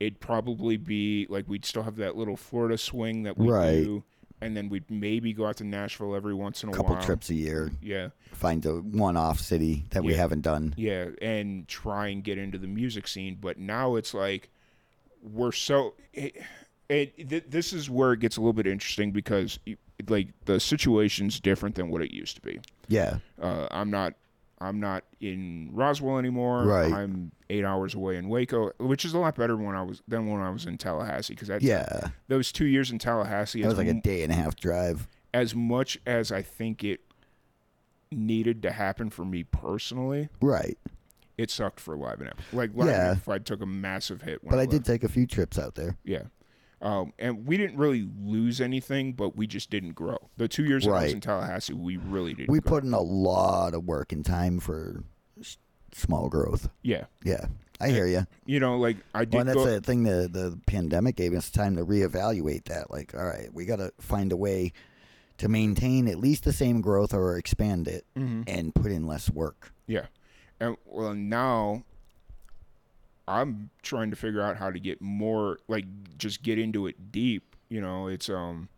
Speaker 1: it'd probably be like we'd still have that little Florida swing that we
Speaker 2: Right.
Speaker 1: do, and then we'd maybe go out to Nashville every once in a while.
Speaker 2: A couple
Speaker 1: while.
Speaker 2: trips a year,
Speaker 1: Yeah.
Speaker 2: find a one-off city that we haven't done.
Speaker 1: Yeah, and try and get into the music scene. But now it's like we're so. It, it, th- this is where it gets a little bit interesting because like the situation's different than what it used to be.
Speaker 2: Yeah,
Speaker 1: Uh, I'm not. I'm not in Roswell anymore.
Speaker 2: Right.
Speaker 1: I'm eight hours away in Waco, which is a lot better when I was than when I was in Tallahassee because that
Speaker 2: yeah.
Speaker 1: those two years in Tallahassee
Speaker 2: That was like a
Speaker 1: m-
Speaker 2: day and a half drive.
Speaker 1: as much as I think it needed to happen for me personally,
Speaker 2: Right,
Speaker 1: it sucked for Live and. Like Live
Speaker 2: Yeah.
Speaker 1: Amp, I took a massive hit. When
Speaker 2: but I
Speaker 1: left.
Speaker 2: did take a few trips out there.
Speaker 1: Yeah. Um, and we didn't really lose anything, but we just didn't grow. The two years that I was in Tallahassee, we really didn't.
Speaker 2: We
Speaker 1: grow.
Speaker 2: put in a lot of work and time for s- small growth.
Speaker 1: yeah,
Speaker 2: Yeah, I hear you.
Speaker 1: you know, like I did
Speaker 2: Well, and that's
Speaker 1: go.
Speaker 2: the thing. The the pandemic gave us time to reevaluate that. Like, all right, we got to find a way to maintain at least the same growth or expand it,
Speaker 1: Mhm.
Speaker 2: and put in less work.
Speaker 1: Yeah, and well now, I'm trying to figure out how to get more, like, just get into it deep. You know, it's um,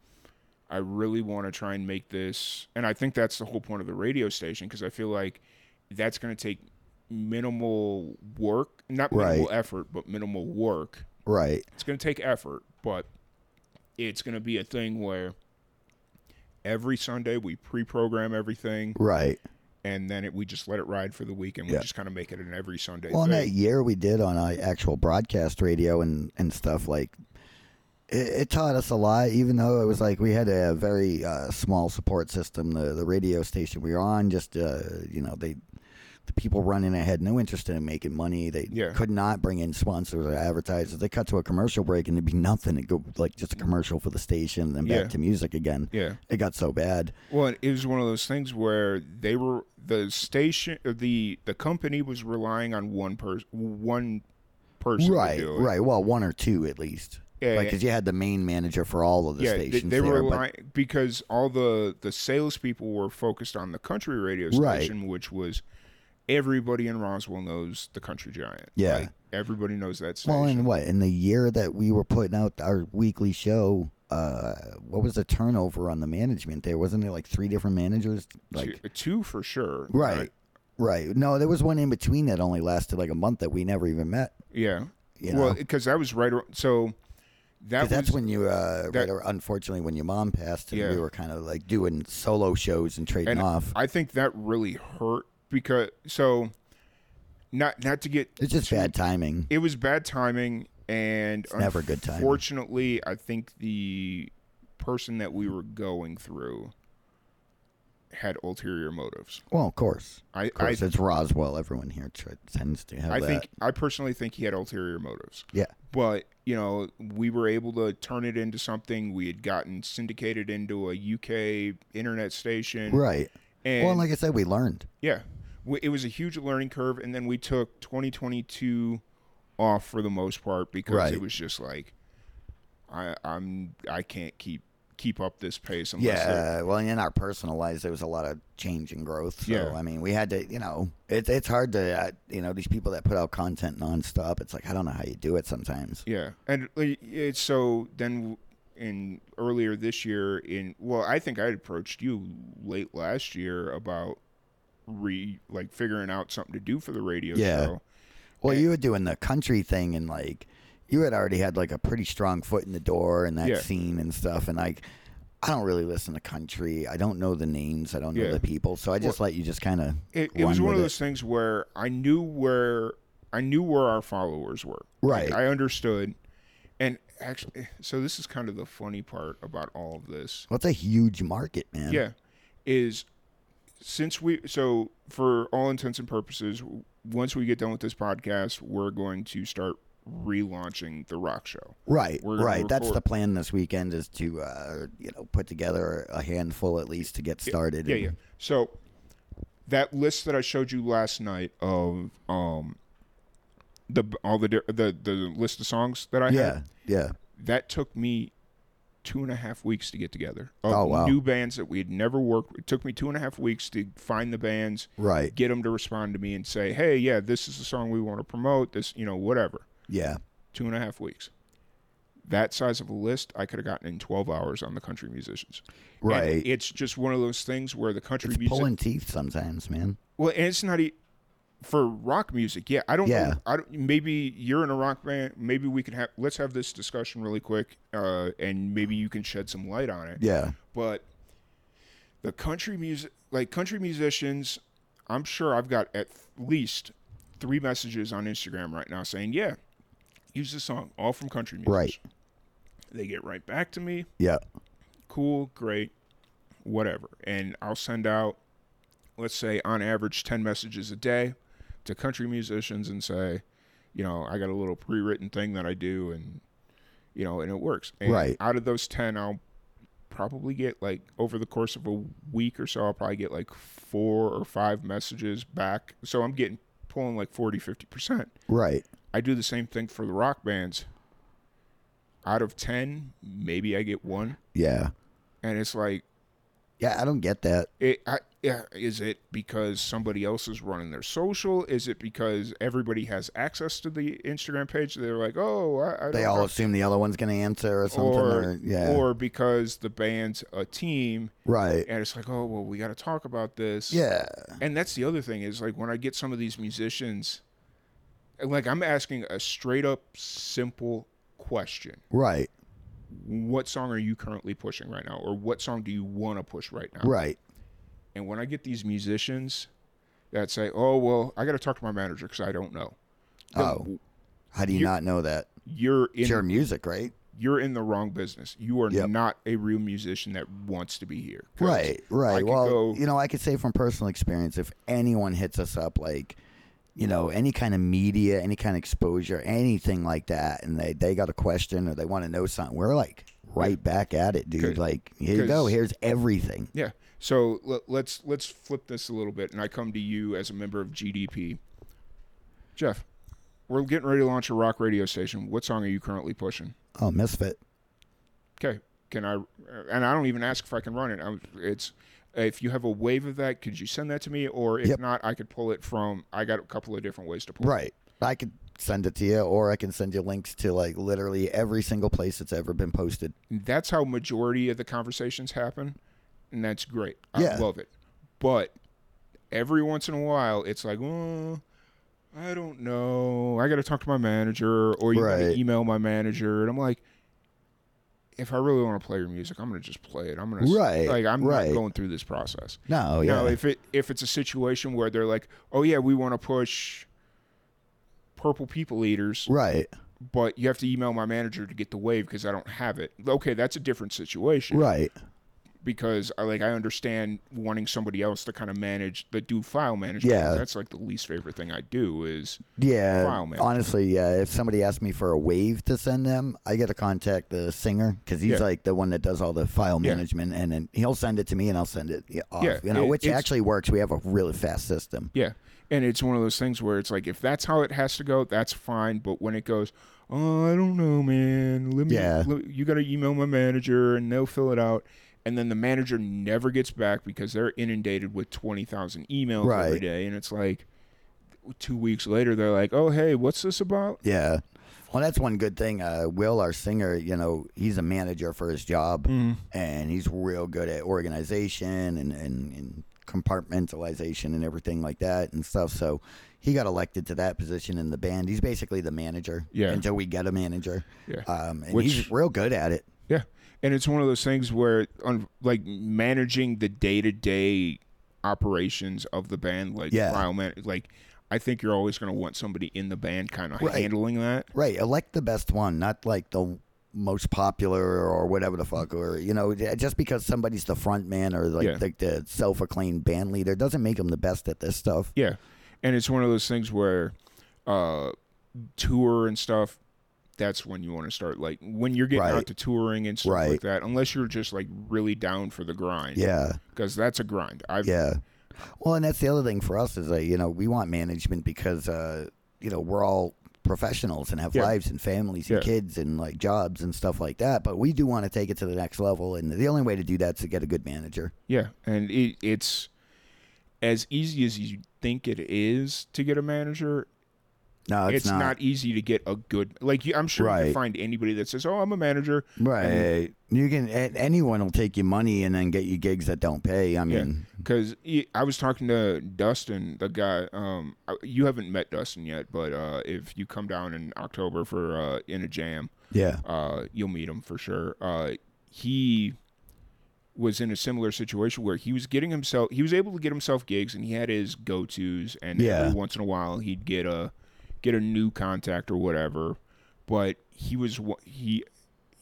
Speaker 1: I really want to try and make this, and I think that's the whole point of the radio station because I feel like that's going to take minimal work, not minimal
Speaker 2: Right.
Speaker 1: effort, but minimal work.
Speaker 2: Right.
Speaker 1: It's going to take effort, but it's going to be a thing where every Sunday we pre-program everything,
Speaker 2: Right.
Speaker 1: And then it, we just let it ride for the week, and we
Speaker 2: Yeah.
Speaker 1: just kind of make it an every Sunday
Speaker 2: Well, in that year we did on uh, actual broadcast radio and, and stuff like it, it taught us a lot. Even though it was like we had a very uh, small support system, the the radio station we were on, just uh, you know they. The people running it had no interest in making money. They
Speaker 1: Yeah.
Speaker 2: could not bring in sponsors or advertisers. They cut to a commercial break and it'd be nothing. It'd go like just a commercial for the station and then back
Speaker 1: Yeah.
Speaker 2: to music again.
Speaker 1: Yeah.
Speaker 2: It got so bad.
Speaker 1: Well, it was one of those things where they were the station, the the company was relying on one person, one person,
Speaker 2: Right, right. Well, one or two at least.
Speaker 1: Yeah,
Speaker 2: Like, because you had the main manager for all of the
Speaker 1: yeah, they,
Speaker 2: stations
Speaker 1: they
Speaker 2: there.
Speaker 1: were
Speaker 2: but-
Speaker 1: relying because all the the salespeople were focused on the country radio
Speaker 2: Right.
Speaker 1: station, which was everybody in Roswell knows the country giant.
Speaker 2: Yeah.
Speaker 1: Like, everybody knows that station.
Speaker 2: Well, in what in the year that we were putting out our weekly show, uh, what was the turnover on the management there? Wasn't there like three different managers? Like
Speaker 1: two, two for sure.
Speaker 2: right, right. No, there was one in between that only lasted like a month that we never even met.
Speaker 1: Yeah.
Speaker 2: You
Speaker 1: well, because that was right. ar- So that was
Speaker 2: that's when you, uh,
Speaker 1: that-
Speaker 2: right, or unfortunately, when your mom passed, and
Speaker 1: Yeah.
Speaker 2: we were kind of like doing solo shows and trading
Speaker 1: and
Speaker 2: off.
Speaker 1: I think that really hurt because so not not to get
Speaker 2: It's just
Speaker 1: too-
Speaker 2: bad timing.
Speaker 1: It was bad timing, and
Speaker 2: never good timing.
Speaker 1: Unfortunately, I think the person that we were going through had ulterior motives.
Speaker 2: Well, of course.
Speaker 1: I
Speaker 2: Of course,
Speaker 1: I,
Speaker 2: it's Roswell. Everyone here tends to have
Speaker 1: I
Speaker 2: that.
Speaker 1: think I personally think he had ulterior motives.
Speaker 2: Yeah.
Speaker 1: But you know, we were able to turn it into something. We had gotten syndicated into a UK internet station.
Speaker 2: Right.
Speaker 1: And
Speaker 2: well, and like I said, we learned.
Speaker 1: yeah, it was a huge learning curve, and then we took 2022 off for the most part because
Speaker 2: Right.
Speaker 1: it was just like, I I'm I can't keep keep up this pace unless
Speaker 2: Yeah. Well, in our personal lives, there was a lot of change and growth. So,
Speaker 1: Yeah.
Speaker 2: I mean, we had to, you know, it's it's hard to, uh, you know, these people that put out content nonstop. It's like I don't know how you do it sometimes.
Speaker 1: Yeah, and it's so then in earlier this year in well, I think I had approached you late last year about re like figuring out something to do for the radio
Speaker 2: Yeah.
Speaker 1: show.
Speaker 2: Well,
Speaker 1: And-
Speaker 2: you were doing the country thing, and like you had already had like a pretty strong foot in the door in that
Speaker 1: Yeah.
Speaker 2: scene and stuff. And like, I don't really listen to country. I don't know the names. I don't know
Speaker 1: Yeah.
Speaker 2: the people. So I just let you just kind of.
Speaker 1: It, it was one of those things where I knew where I knew where our followers were. Like,
Speaker 2: Right.
Speaker 1: I understood. And actually, so this is kind of the funny part about all of this.
Speaker 2: Well, a huge market, man.
Speaker 1: Yeah, is since we so for all intents and purposes, once we get done with this podcast, we're going to start relaunching the rock show.
Speaker 2: Right,
Speaker 1: We're
Speaker 2: right. That's the plan this weekend is to, uh, you know, put together a handful at least to get started.
Speaker 1: Yeah,
Speaker 2: and-
Speaker 1: yeah. So that list that I showed you last night of um the all the the the list of songs that I
Speaker 2: yeah,
Speaker 1: had
Speaker 2: yeah.
Speaker 1: that took me two and a half weeks to get together.
Speaker 2: Oh, wow.
Speaker 1: New bands that we had never worked. It took me two and a half weeks to find the bands,
Speaker 2: Right.
Speaker 1: get them to respond to me and say, "Hey, yeah, this is the song we want to promote. This, you know, whatever."
Speaker 2: Yeah.
Speaker 1: Two and a half weeks. That size of a list, I could have gotten in twelve hours on the country musicians. And
Speaker 2: Right.
Speaker 1: it's just one of those things where the country
Speaker 2: It's
Speaker 1: music.
Speaker 2: pulling teeth sometimes, man.
Speaker 1: Well, and it's not e- for rock music. Yeah, I don't.
Speaker 2: Yeah.
Speaker 1: Know, I don't, maybe you're in a rock band. Maybe we can have. Let's have this discussion really quick, uh, and maybe you can shed some light on it.
Speaker 2: Yeah.
Speaker 1: But the country music, like country musicians, I'm sure I've got at least three messages on Instagram right now saying, "Yeah, use the song, all from country music."
Speaker 2: Right.
Speaker 1: They get right back to me
Speaker 2: Yeah.
Speaker 1: cool, great, whatever. And I'll send out, let's say, on average, 10 messages a day to country musicians and say, you know, I got a little pre written thing that I do, and, you know, and it works. And
Speaker 2: Right.
Speaker 1: Out of those 10, I'll probably get like over the course of a week or so, I'll probably get like four or five messages back. So I'm getting pulling like 40, 50%.
Speaker 2: Right.
Speaker 1: I do the same thing for the rock bands. Out of 10, maybe I get one.
Speaker 2: Yeah.
Speaker 1: And it's like,
Speaker 2: Yeah. I don't get that.
Speaker 1: It, I, is it because somebody else is running their social? Is it because everybody has access to the Instagram page? They're like, oh, I, I
Speaker 2: They all
Speaker 1: know."
Speaker 2: assume the other one's going to answer or something. Or,
Speaker 1: or
Speaker 2: yeah.
Speaker 1: or because the band's a team,
Speaker 2: right.
Speaker 1: and it's like, oh, well, we got to talk about this.
Speaker 2: Yeah.
Speaker 1: and that's the other thing is like when I get some of these musicians, like I'm asking a straight up simple question:
Speaker 2: Right.
Speaker 1: What song are you currently pushing right now, or what song do you want to push right now?
Speaker 2: Right.
Speaker 1: And when I get these musicians that say, "Oh, well, I got to talk to my manager because I don't know,"
Speaker 2: Oh. How do you not know that?
Speaker 1: you're in
Speaker 2: It's your music, right?
Speaker 1: you're in the wrong business. You are
Speaker 2: Yep.
Speaker 1: not a real musician that wants to be here.
Speaker 2: Right, right. Well,
Speaker 1: go-
Speaker 2: you know, I could say from personal experience, if anyone hits us up, like, you know, any kind of media, any kind of exposure, anything like that, and they, they got a question or they want to know something, we're like right back at it, dude. Like, here you go. Here's everything.
Speaker 1: Yeah. So let, let's let's flip this a little bit, and I come to you as a member of GDP. Jeff, we're getting ready to launch a rock radio station. What song are you currently pushing?
Speaker 2: Oh, Misfit.
Speaker 1: Okay, can I? And I don't even ask if I can run it. I'm, it's if you have a wave of that, could you send that to me? Or if
Speaker 2: Yep.
Speaker 1: not, I could pull it from. I got a couple of different ways to pull. it.
Speaker 2: Right. I could send it to you, or I can send you links to like literally every single place that's ever been posted.
Speaker 1: That's how majority of the conversations happen, and that's great. I
Speaker 2: Yeah.
Speaker 1: love it. But every once in a while, it's like, oh, I don't know. I got to talk to my manager, or you got to email my manager, and I'm like. If I really want to play your music, I'm gonna just play it. I'm gonna
Speaker 2: Right,
Speaker 1: like I'm
Speaker 2: right.
Speaker 1: not going through this process.
Speaker 2: No, yeah.
Speaker 1: Now, if it if it's a situation where they're like, "Oh yeah, we want to push Purple People Eaters,"
Speaker 2: right.
Speaker 1: but you have to email my manager to get the wave because I don't have it. Okay, that's a different situation.
Speaker 2: Right.
Speaker 1: Because I like I understand wanting somebody else to kind of manage the do file management.
Speaker 2: Yeah.
Speaker 1: that's like the least favorite thing I do is
Speaker 2: Yeah,
Speaker 1: File management.
Speaker 2: honestly, yeah. If somebody asks me for a wave to send them, I got to contact the singer because he's
Speaker 1: Yeah.
Speaker 2: like the one that does all the file
Speaker 1: Yeah.
Speaker 2: management, and then he'll send it to me, and I'll send it off.
Speaker 1: Yeah,
Speaker 2: you know,
Speaker 1: it-
Speaker 2: which actually works. We have a really fast system.
Speaker 1: yeah. And it's one of those things where it's like if that's how it has to go, that's fine. But when it goes, oh, I don't know, man. Let me.
Speaker 2: Yeah.
Speaker 1: let- you got to email my manager, and they'll fill it out. And then the manager never gets back because they're inundated with twenty thousand emails every
Speaker 2: Right.
Speaker 1: day, and it's like two weeks later they're like, oh, hey, what's this about?
Speaker 2: Yeah. Well, that's one good thing. Uh, Will, our singer, you know, he's a manager for his job,
Speaker 1: Mm.
Speaker 2: and he's real good at organization and, and, and compartmentalization and everything like that and stuff. So he got elected to that position in the band. He's basically the manager
Speaker 1: Yeah.
Speaker 2: until we get a manager.
Speaker 1: Yeah.
Speaker 2: Um, and
Speaker 1: Which-
Speaker 2: he's real good at it.
Speaker 1: Yeah, and it's one of those things where, on like managing the day to day operations of the band, like
Speaker 2: Yeah.
Speaker 1: man, like I think you're always going to want somebody in the band kind of
Speaker 2: Right.
Speaker 1: handling that.
Speaker 2: Right. Elect the best one, not like the most popular or whatever the fuck or you know just because somebody's the front man or like
Speaker 1: Yeah.
Speaker 2: the, the self-acclaimed band leader doesn't make them the best at this stuff
Speaker 1: Yeah, and it's one of those things where, uh, tour and stuff. That's when you want to start. Like when you're getting
Speaker 2: Right.
Speaker 1: out to touring and stuff
Speaker 2: Right.
Speaker 1: like that. Unless you're just like really down for the grind.
Speaker 2: yeah
Speaker 1: because that's a grind. I've
Speaker 2: Yeah. Well, and that's the other thing for us is that you know we want management because uh, you know we're all professionals and have
Speaker 1: Yeah.
Speaker 2: lives and families and
Speaker 1: Yeah.
Speaker 2: kids and like jobs and stuff like that. But we do want to take it to the next level, and the only way to do that is to get a good manager.
Speaker 1: Yeah, and it, it's as easy as you think it is to get a manager.
Speaker 2: No, it's,
Speaker 1: It's, not. easy to get a good like. You, I'm sure you can find anybody that says, "Oh, I'm a manager."
Speaker 2: Right. You can anyone will take your money and then get you gigs that don't pay. I mean,
Speaker 1: Because I was talking to Dustin, the guy. Um, you haven't met Dustin yet, but uh, if you come down in October for uh, in a jam,
Speaker 2: yeah.
Speaker 1: uh, you'll meet him for sure. Uh, he was in a similar situation where he was getting himself he was able to get himself gigs and he had his go-tos and
Speaker 2: Yeah.
Speaker 1: every once in a while he'd get a get a new contact or whatever but he was he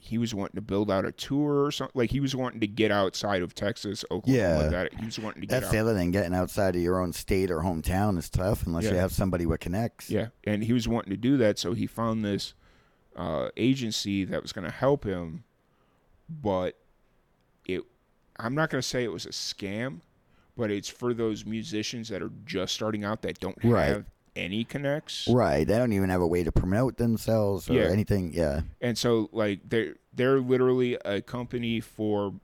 Speaker 1: he was wanting to build out a tour or something like he was wanting to get outside of Texas Oklahoma
Speaker 2: Yeah.
Speaker 1: that he was wanting to get
Speaker 2: That's
Speaker 1: out
Speaker 2: the other thing. Getting outside of your own state or hometown is tough unless you have somebody with connects.
Speaker 1: Yeah, and he was wanting to do that, so he found this uh, agency that was going to help him, but it. I'm not going to say it was a scam, but it's for those musicians that are just starting out that don't
Speaker 2: Right.
Speaker 1: have any connects,
Speaker 2: Right. They don't even have a way to promote themselves or
Speaker 1: Yeah.
Speaker 2: anything. Yeah.
Speaker 1: and so like they're they're literally a company for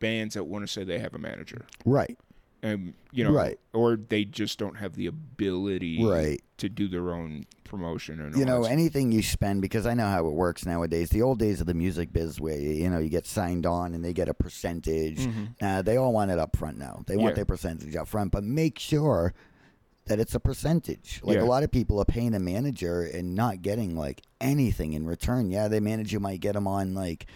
Speaker 1: bands that want to say they have a manager,
Speaker 2: Right.
Speaker 1: and you know,
Speaker 2: Right.
Speaker 1: or they just don't have the ability,
Speaker 2: Right.
Speaker 1: to do their own promotion and
Speaker 2: you know anything you spend because i know how it works nowadays the old days of the music biz where you know you get signed on and they get a percentage
Speaker 1: Mhm.
Speaker 2: uh, they all want it up front now they want
Speaker 1: Yeah.
Speaker 2: their percentage up front but make sure that it's a percentage like
Speaker 1: Yeah.
Speaker 2: a lot of people are paying a manager and not getting like anything in return yeah the manager might get them on like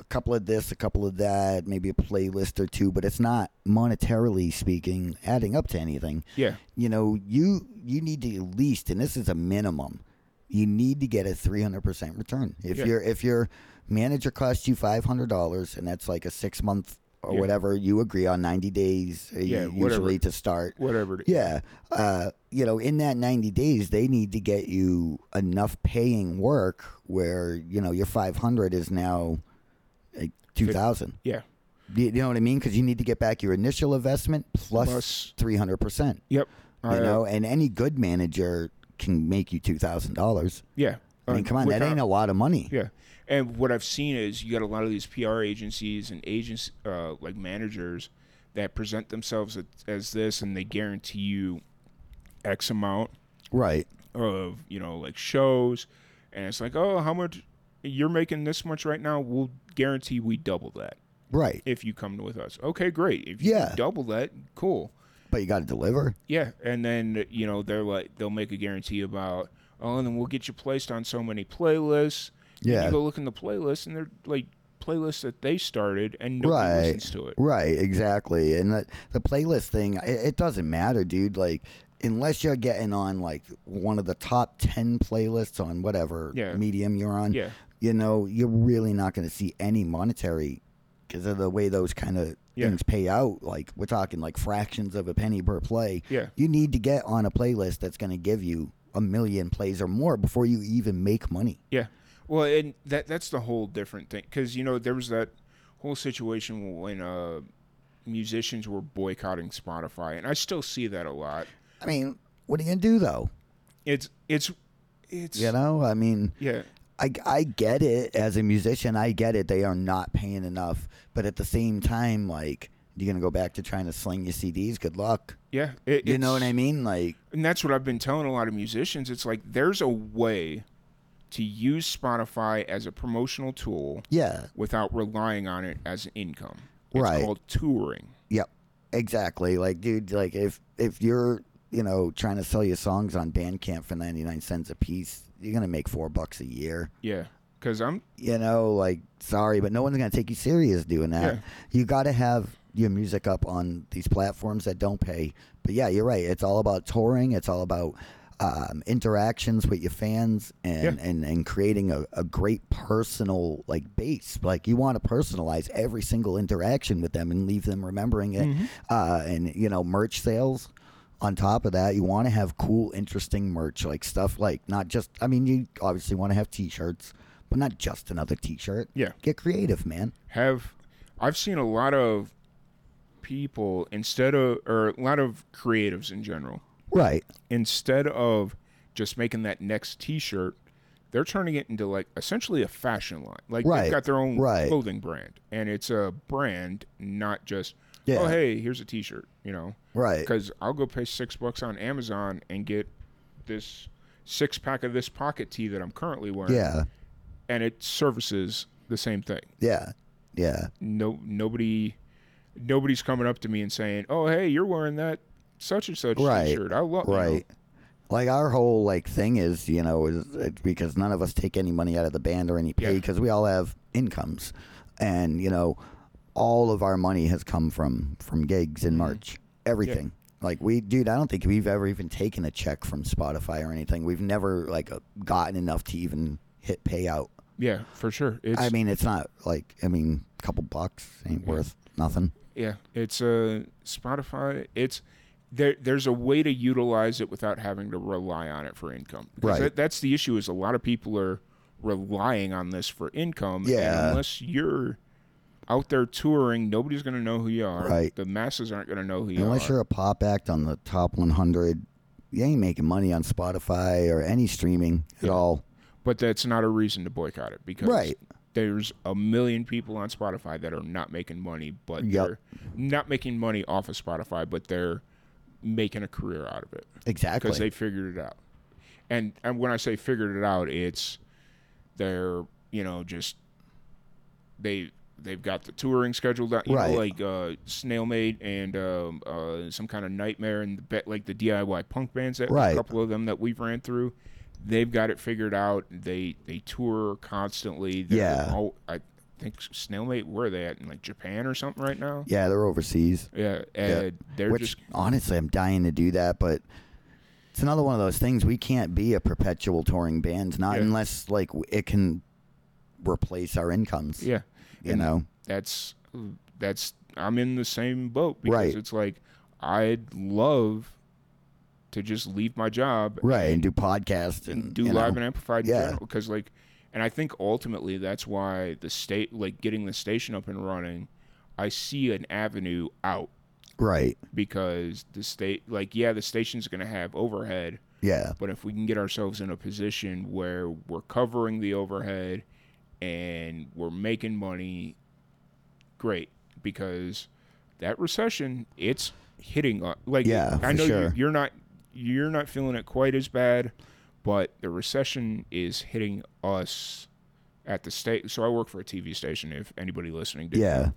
Speaker 2: a couple of this a couple of that maybe a playlist or two but it's not monetarily speaking adding up to anything
Speaker 1: Yeah,
Speaker 2: you know, you you need to at least, and this is a minimum, you need to get a three hundred percent return. If
Speaker 1: Yeah.
Speaker 2: your if your manager costs you five hundred dollars, and that's like a six month or
Speaker 1: Yeah.
Speaker 2: whatever, you agree on ninety days uh,
Speaker 1: Yeah,
Speaker 2: usually
Speaker 1: whatever.
Speaker 2: to start.
Speaker 1: whatever.
Speaker 2: Yeah, uh, you know, in that ninety days, they need to get you enough paying work where you know your five hundred is now like two thousand.
Speaker 1: Yeah.
Speaker 2: You, you know what I mean? Because you need to get back your initial investment plus,
Speaker 1: plus Plus-
Speaker 2: three hundred percent.
Speaker 1: Yep.
Speaker 2: You
Speaker 1: Uh,
Speaker 2: know, and any good manager can make you two thousand dollars.
Speaker 1: Yeah.
Speaker 2: I mean,
Speaker 1: Uh,
Speaker 2: come on, that ain't a lot of money.
Speaker 1: Yeah. And what I've seen is you got a lot of these PR agencies and agents, uh, like managers, that present themselves as, as this, and they guarantee you X amount
Speaker 2: Right.
Speaker 1: of you know like shows, and it's like, oh, how much you're making this much right now? We'll guarantee we double that
Speaker 2: Right.
Speaker 1: if you come with us. Okay, great. If you
Speaker 2: Yeah.
Speaker 1: double that, cool.
Speaker 2: But you got to deliver.
Speaker 1: Yeah, and then you know they're like they'll make a guarantee about oh, and then we'll get you placed on so many playlists.
Speaker 2: Yeah.
Speaker 1: you go look in the playlist, and they're like playlists that they started, and nobody
Speaker 2: Right.
Speaker 1: listens to it.
Speaker 2: Right. Exactly. And the, the playlist thing, it, it doesn't matter, dude. Like, unless you're getting on like one of the top ten playlists on whatever
Speaker 1: Yeah.
Speaker 2: medium you're on,
Speaker 1: Yeah,
Speaker 2: you know, you're really not going to see any monetary because of the way those kind of
Speaker 1: Yeah.
Speaker 2: things pay out. Like we're talking like fractions of a penny per play.
Speaker 1: Yeah.
Speaker 2: You need to get on a playlist that's going to give you a million plays or more before you even make money.
Speaker 1: Yeah. Well, and that that's the whole different thing because you know there was that whole situation when uh, musicians were boycotting Spotify, and I still see that a lot.
Speaker 2: I mean, what are you going to do though?
Speaker 1: It's it's it's
Speaker 2: You know, I mean,
Speaker 1: yeah
Speaker 2: I, I get it as a musician. I get it. They are not paying enough. But at the same time, like, you're going to go back to trying to sling your CDs. Good luck.
Speaker 1: yeah. It,
Speaker 2: You know what I mean? Like,
Speaker 1: And that's what I've been telling a lot of musicians. It's like there's a way to use Spotify as a promotional tool
Speaker 2: yeah,
Speaker 1: without relying on it as an income. It's
Speaker 2: Right.
Speaker 1: called touring.
Speaker 2: Yep. Exactly. Like, dude, like if if you're, you know, trying to sell your songs on Bandcamp for 99 cents a piece, you're going to make 4 bucks a year.
Speaker 1: Yeah. Because I'm
Speaker 2: You know, like sorry, but no one's going to take you serious doing that.
Speaker 1: Yeah.
Speaker 2: You got to have your music up on these platforms that don't pay. But yeah, you're right. It's all about touring. It's all about um, interactions with your fans and,
Speaker 1: Yeah.
Speaker 2: and, and creating a, a great personal like base. Like you want to personalize every single interaction with them and leave them remembering it.
Speaker 1: Mm-hmm.
Speaker 2: Uh, and you know, merch sales. On top of that, you want to have cool, interesting merch, like stuff like not just. I mean, you obviously want to have T-shirts, but not just another T-shirt.
Speaker 1: Yeah.
Speaker 2: Get creative, man.
Speaker 1: have I've seen a lot of people instead of or a lot of creatives in general
Speaker 2: Right.
Speaker 1: instead of just making that next t-shirt they're turning it into like essentially a fashion line like
Speaker 2: Right,
Speaker 1: they've got their own
Speaker 2: right.
Speaker 1: clothing brand and it's a brand not just
Speaker 2: Yeah.
Speaker 1: oh hey here's a t-shirt you know
Speaker 2: Right.
Speaker 1: because i'll go pay six bucks on amazon and get this six pack of this pocket tee that i'm currently wearing
Speaker 2: Yeah.
Speaker 1: and it services the same thing
Speaker 2: Yeah. Yeah.
Speaker 1: no nobody nobody's coming up to me and saying, "Oh, hey, you're wearing that such and such
Speaker 2: Right.
Speaker 1: t-shirt." I love
Speaker 2: Right. Like our whole like thing is, you know, is it's because none of us take any money out of the band or any pay
Speaker 1: Yeah.
Speaker 2: because we all have incomes, and you know, all of our money has come from from gigs and merch, everything. Like we, dude, I don't think we've ever even taken a check from Spotify or anything. We've never like uh, gotten enough to even hit payout.
Speaker 1: Yeah, for sure. It's
Speaker 2: I mean, it's not like I mean, a couple bucks ain't
Speaker 1: Yeah.
Speaker 2: worth nothing.
Speaker 1: yeah, it's uh Spotify. It's there. There's a way to utilize it without having to rely on it for income.
Speaker 2: Right.
Speaker 1: That, that's the issue. Is a lot of people are relying on this for income. and
Speaker 2: Yeah.
Speaker 1: unless you're out there touring, nobody's going to know who you are.
Speaker 2: Right.
Speaker 1: The masses aren't going to know who you
Speaker 2: Unless
Speaker 1: are.
Speaker 2: Unless you're a pop act on the top 100, you ain't making money on Spotify or any streaming at all.
Speaker 1: but that's not a reason to boycott it because
Speaker 2: Right.
Speaker 1: there's a million people on Spotify that are not making money, but
Speaker 2: Yep.
Speaker 1: they're not making money off of Spotify, but they're making a career out of it
Speaker 2: Exactly.
Speaker 1: because they figured it out. And and when I say figured it out, it's they're you know just they they've got the touring scheduled out, you
Speaker 2: Right.
Speaker 1: know, like uh, Snailmate and um, uh, some kind of Nightmare and the, be- like the DIY punk bands that
Speaker 2: Right.
Speaker 1: a couple of them that we've ran through. They've got it figured out. They they tour constantly. They're
Speaker 2: Yeah.
Speaker 1: all- I think Snailmate. Where are they at in like Japan or something right now?
Speaker 2: yeah, they're overseas.
Speaker 1: Yeah, and they're
Speaker 2: Which,
Speaker 1: just
Speaker 2: honestly, I'm dying to do that, but it's another one of those things. We can't be a perpetual touring band, not
Speaker 1: Yeah.
Speaker 2: unless like it can replace our incomes.
Speaker 1: yeah.
Speaker 2: You
Speaker 1: And
Speaker 2: know?
Speaker 1: that's that's I'm in the same boat because
Speaker 2: Right.
Speaker 1: it's like I'd love to just leave my job
Speaker 2: Right. And do podcasts and,
Speaker 1: and do live
Speaker 2: know,
Speaker 1: and amplified
Speaker 2: Yeah.
Speaker 1: because like and I think ultimately that's why the state like getting the station up and running I see an avenue out
Speaker 2: Right.
Speaker 1: because the state like yeah the station's going to have overhead
Speaker 2: Yeah.
Speaker 1: but if we can get ourselves in a position where we're covering the overhead and we're making money, great. Because that recession, it's hitting us. Like
Speaker 2: Yeah,
Speaker 1: I know
Speaker 2: sure.
Speaker 1: you, you're not you're not feeling it quite as bad, but the recession is hitting us at the state. So I work for a TV station. If anybody listening, didn't
Speaker 2: Yeah.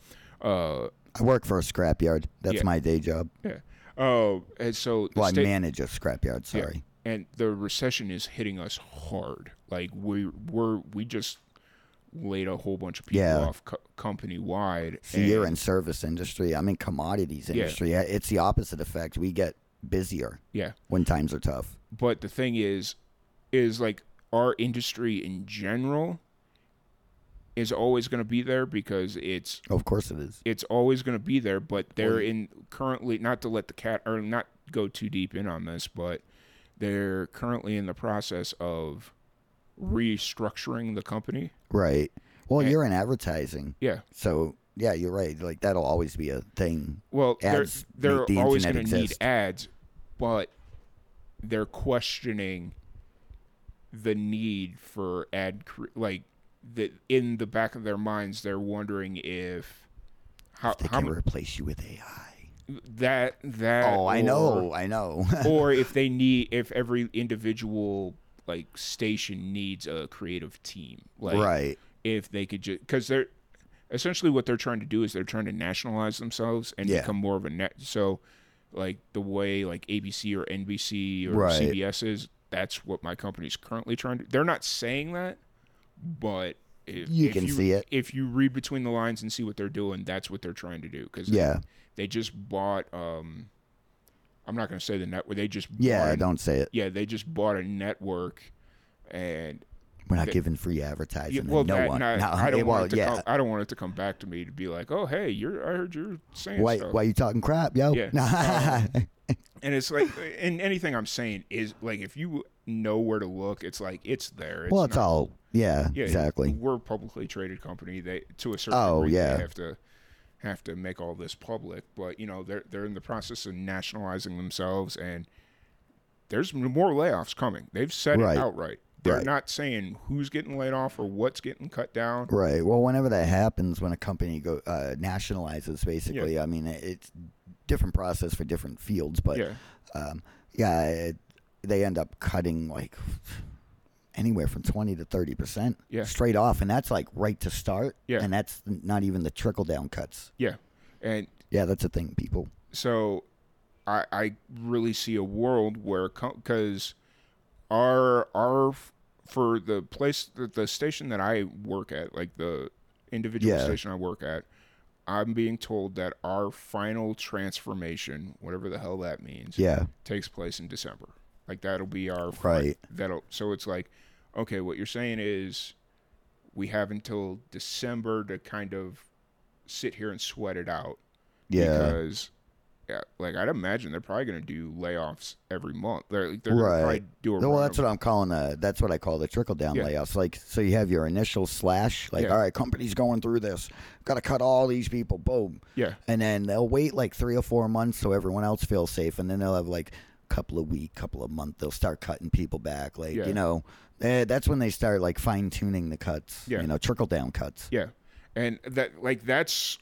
Speaker 1: Uh,
Speaker 2: I work for a scrapyard. That's
Speaker 1: Yeah.
Speaker 2: my day job.
Speaker 1: yeah. Oh, and so
Speaker 2: Well, I manage a scrapyard.
Speaker 1: Yeah.
Speaker 2: Sorry.
Speaker 1: and the recession is hitting us hard. Like we we're we just laid a whole bunch of people
Speaker 2: Yeah.
Speaker 1: off co- company wide.
Speaker 2: See, you're in service industry. I'm in commodities
Speaker 1: Yeah.
Speaker 2: industry. It's the opposite effect. We get busier
Speaker 1: yeah,
Speaker 2: when times are tough.
Speaker 1: but the thing is, is like our industry in general is always going to be there because it's
Speaker 2: Of course it is.
Speaker 1: it's always going to be there, but they're in currently not to let the cat or not go too deep in on this, but they're currently in the process of restructuring the company.
Speaker 2: Right. Well,
Speaker 1: And-
Speaker 2: you're in advertising,
Speaker 1: Yeah.
Speaker 2: so yeah, you're right. Like that'll always be a thing.
Speaker 1: Well,
Speaker 2: Ads
Speaker 1: they're they're always going to need ads, but they're questioning the need for ad cre- like that in the back of their minds they're wondering if how,
Speaker 2: They
Speaker 1: how
Speaker 2: can replace you with AI.
Speaker 1: that that
Speaker 2: Oh, I
Speaker 1: or-
Speaker 2: know, I know. [laughs]
Speaker 1: or if they need if every individual like station needs a creative team like
Speaker 2: right.
Speaker 1: if they could just because they're essentially what they're trying to do is they're trying to nationalize themselves and
Speaker 2: Yeah.
Speaker 1: become more of a net so like the way like abc or nbc or
Speaker 2: Right.
Speaker 1: cbs is that's what my company's currently trying to they're not saying that but if,
Speaker 2: You
Speaker 1: if
Speaker 2: can see it.
Speaker 1: if you read between the lines and see what they're doing that's what they're trying to do because
Speaker 2: Yeah.
Speaker 1: they just bought um i'm not going to say the network they just
Speaker 2: Yeah.
Speaker 1: bought,
Speaker 2: Don't say it.
Speaker 1: yeah they just bought a network and
Speaker 2: We're not giving free advertising.
Speaker 1: yeah,
Speaker 2: to
Speaker 1: well,
Speaker 2: no
Speaker 1: that,
Speaker 2: one. No,
Speaker 1: I don't
Speaker 2: well,
Speaker 1: want it to
Speaker 2: yeah.
Speaker 1: come. I don't want it to come back to me to be like, "Oh, hey, you're. I heard you're saying
Speaker 2: Why?
Speaker 1: stuff."
Speaker 2: Why you talking crap, yo?
Speaker 1: Yeah. [laughs] And it's like, and anything I'm saying is like, if you know where to look, it's like it's there. It's
Speaker 2: well, it's
Speaker 1: not-
Speaker 2: all. Yeah.
Speaker 1: yeah,
Speaker 2: exactly.
Speaker 1: We're a publicly traded company. They to a certain
Speaker 2: Oh,
Speaker 1: degree,
Speaker 2: yeah.
Speaker 1: they have to have to make all this public. But you know, they're they're in the process of nationalizing themselves, and there's more layoffs coming. They've said
Speaker 2: Right.
Speaker 1: it outright. They're
Speaker 2: Right.
Speaker 1: not saying who's getting laid off or what's getting cut down.
Speaker 2: Right. Well, whenever that happens, when a company go uh, nationalizes, basically, I mean, it's different process for different fields, but
Speaker 1: Yeah.
Speaker 2: um, yeah, it, they end up cutting like anywhere from twenty to thirty percent
Speaker 1: Yeah.
Speaker 2: straight off, and that's like right to start.
Speaker 1: Yeah.
Speaker 2: and that's not even the trickle down cuts.
Speaker 1: Yeah. And
Speaker 2: Yeah, that's a thing, people.
Speaker 1: so I I really see a world where because our our for the place the, the station that I work at like the individual
Speaker 2: Yeah.
Speaker 1: station I work at I'm being told that our final transformation whatever the hell that means
Speaker 2: Yeah,
Speaker 1: takes place in December. Like that'll be our
Speaker 2: Right.
Speaker 1: that'll so it's like okay what you're saying is we have until December to kind of sit here and sweat it out
Speaker 2: yeah,
Speaker 1: because like I'd imagine they're probably going to do layoffs every month. They're like, they're
Speaker 2: Right.
Speaker 1: probably do a
Speaker 2: well, that's what I'm calling the. That's what I call the trickle down
Speaker 1: Yeah.
Speaker 2: layoffs. Like, so you have your initial slash, like,
Speaker 1: Yeah.
Speaker 2: all right, company's going through this, got to cut all these people, boom,
Speaker 1: yeah
Speaker 2: and then they'll wait like three or four months so everyone else feels safe, and then they'll have like a couple of week, couple of month, they'll start cutting people back, like
Speaker 1: Yeah.
Speaker 2: you know, eh, that's when they start like fine tuning the cuts,
Speaker 1: Yeah.
Speaker 2: you know, trickle down cuts.
Speaker 1: yeah, and that like that's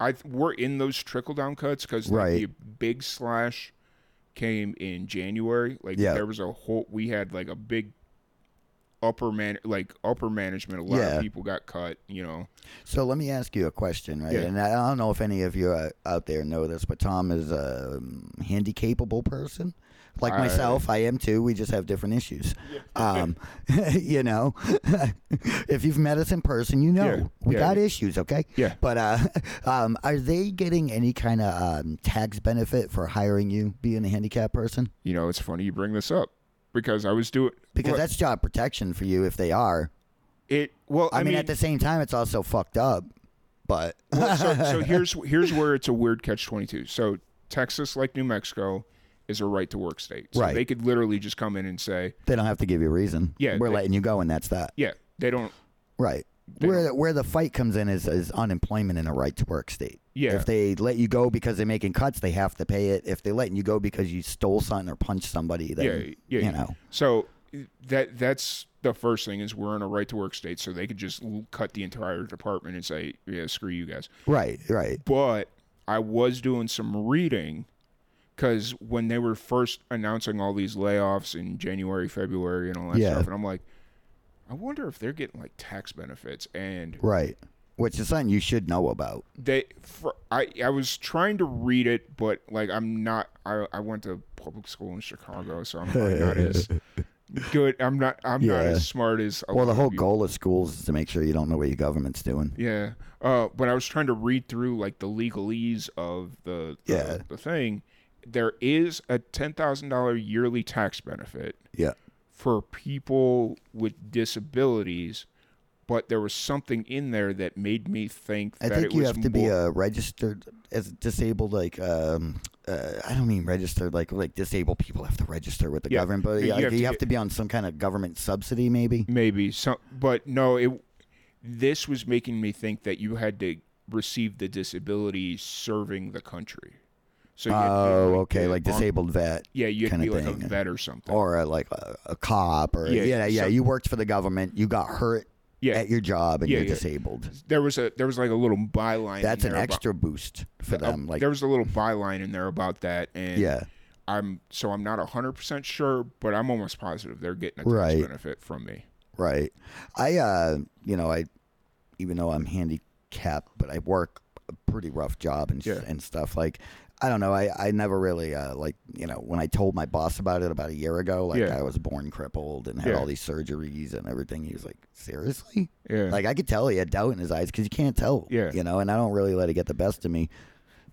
Speaker 1: I th- we're in those trickle down cuts because like,
Speaker 2: Right.
Speaker 1: the big slash came in January. Like
Speaker 2: Yeah.
Speaker 1: there was a whole we had like a big upper man like upper management. A lot
Speaker 2: Yeah.
Speaker 1: of people got cut. You know.
Speaker 2: So let me ask you a question, right?
Speaker 1: Yeah.
Speaker 2: And I don't know if any of you uh, out there know this, but Tom is a um, handy-capable person. Like
Speaker 1: I-
Speaker 2: myself, I am too. We just have different issues. [laughs] Um, [laughs] you know, [laughs] if you've met us in person, you know
Speaker 1: Yeah.
Speaker 2: we
Speaker 1: Yeah.
Speaker 2: got issues, okay?
Speaker 1: Yeah.
Speaker 2: But uh, um, are they getting any kind of um, tax benefit for hiring you, being a handicapped person?
Speaker 1: You know, it's funny you bring this up because I was doing
Speaker 2: Because
Speaker 1: well,
Speaker 2: that's job protection for you if they are.
Speaker 1: it. Well,
Speaker 2: I,
Speaker 1: I,
Speaker 2: mean, at the same time, it's also fucked up. But
Speaker 1: well, so, so here's here's where it's a weird catch twenty two. So Texas, like New Mexico, is a right to work state. So
Speaker 2: Right.
Speaker 1: They could literally just come in and say,
Speaker 2: they don't have to give you a reason.
Speaker 1: Yeah,
Speaker 2: we're
Speaker 1: they-
Speaker 2: letting you go, and that's that.
Speaker 1: yeah, they don't.
Speaker 2: Right.
Speaker 1: They
Speaker 2: Where where the fight comes in is, is unemployment in a right to work state.
Speaker 1: Yeah.
Speaker 2: If they let you go because they're making cuts, they have to pay it. If they're letting you go because you stole something or punched somebody, then
Speaker 1: Yeah, yeah.
Speaker 2: you know.
Speaker 1: So that that's the first thing is we're in a right to work state, so they could just l- cut the entire department and say, yeah, screw you guys.
Speaker 2: Right, right.
Speaker 1: But I was doing some reading because when they were first announcing all these layoffs in January, February, and all that
Speaker 2: Yeah.
Speaker 1: stuff, and I'm like, I wonder if they're getting like tax benefits and
Speaker 2: Right. Which is something you should know about.
Speaker 1: they for, I I was trying to read it, but like I'm not. I I went to public school in Chicago, so I'm not as [laughs] good. I'm not. I'm not as smart as.
Speaker 2: Well, the whole goal of schools is to make sure you don't know what your government's doing.
Speaker 1: Yeah. Uh, but I was trying to read through like the legalese of the the,
Speaker 2: Yeah.
Speaker 1: the thing. There is a ten thousand dollar yearly tax benefit
Speaker 2: Yeah.
Speaker 1: for people with disabilities, but there was something in there that made me think that.
Speaker 2: I
Speaker 1: think
Speaker 2: you have to be a registered as disabled, like um, uh, I don't mean registered, like like disabled people have to register with the
Speaker 1: Yeah,
Speaker 2: government, but
Speaker 1: you
Speaker 2: like,
Speaker 1: have
Speaker 2: you
Speaker 1: to
Speaker 2: have to be on some kind of government subsidy, maybe.
Speaker 1: maybe some, but no, it. This was making me think that you had to receive the disability serving the country. So you had to
Speaker 2: Oh, okay, like disabled vet.
Speaker 1: Yeah, you had to be like
Speaker 2: thing.
Speaker 1: a vet or something.
Speaker 2: or a, like a, a cop or
Speaker 1: Yeah,
Speaker 2: yeah yeah,
Speaker 1: so-
Speaker 2: you worked for the government you got hurt
Speaker 1: yeah,
Speaker 2: at your job and
Speaker 1: Yeah,
Speaker 2: you're
Speaker 1: yeah.
Speaker 2: disabled
Speaker 1: there was a there was like a little byline.
Speaker 2: that's an
Speaker 1: there about-
Speaker 2: extra boost for
Speaker 1: uh,
Speaker 2: them like
Speaker 1: there was a little byline in there about that, and
Speaker 2: yeah
Speaker 1: I'm so I'm not hundred percent sure, but I'm almost positive they're getting a tax
Speaker 2: Right.
Speaker 1: benefit from me.
Speaker 2: right i uh you know i even though i'm handicapped but i work a pretty rough job and,
Speaker 1: Yeah.
Speaker 2: and stuff like I don't know. I, I never really uh, like you know when I told my boss about it about a year ago, like
Speaker 1: Yeah.
Speaker 2: I was born crippled and had
Speaker 1: Yeah.
Speaker 2: all these surgeries and everything. He was like, "Seriously?"
Speaker 1: Yeah,
Speaker 2: Like I could tell he had doubt in his eyes because you can't tell.
Speaker 1: Yeah.
Speaker 2: You know, and I don't really let it get the best of me.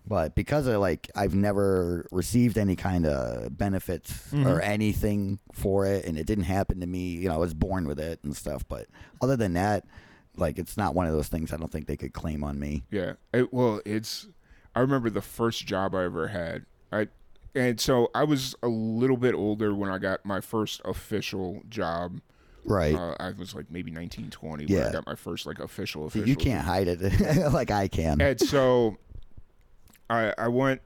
Speaker 2: But because of like I've never received any kind of benefits
Speaker 1: Mm-hmm.
Speaker 2: or anything for it, and it didn't happen to me. You know, I was born with it and stuff. But other than that, like it's not one of those things I don't think they could claim on me.
Speaker 1: Yeah. It, well, it's. I remember the first job I ever had. I, and so I was a little bit older when I got my first official job.
Speaker 2: Right.
Speaker 1: Uh, I was like maybe 19, 20 when
Speaker 2: Yeah.
Speaker 1: I got my first like official official.
Speaker 2: you can't hide it [laughs] like I can.
Speaker 1: And so, I I went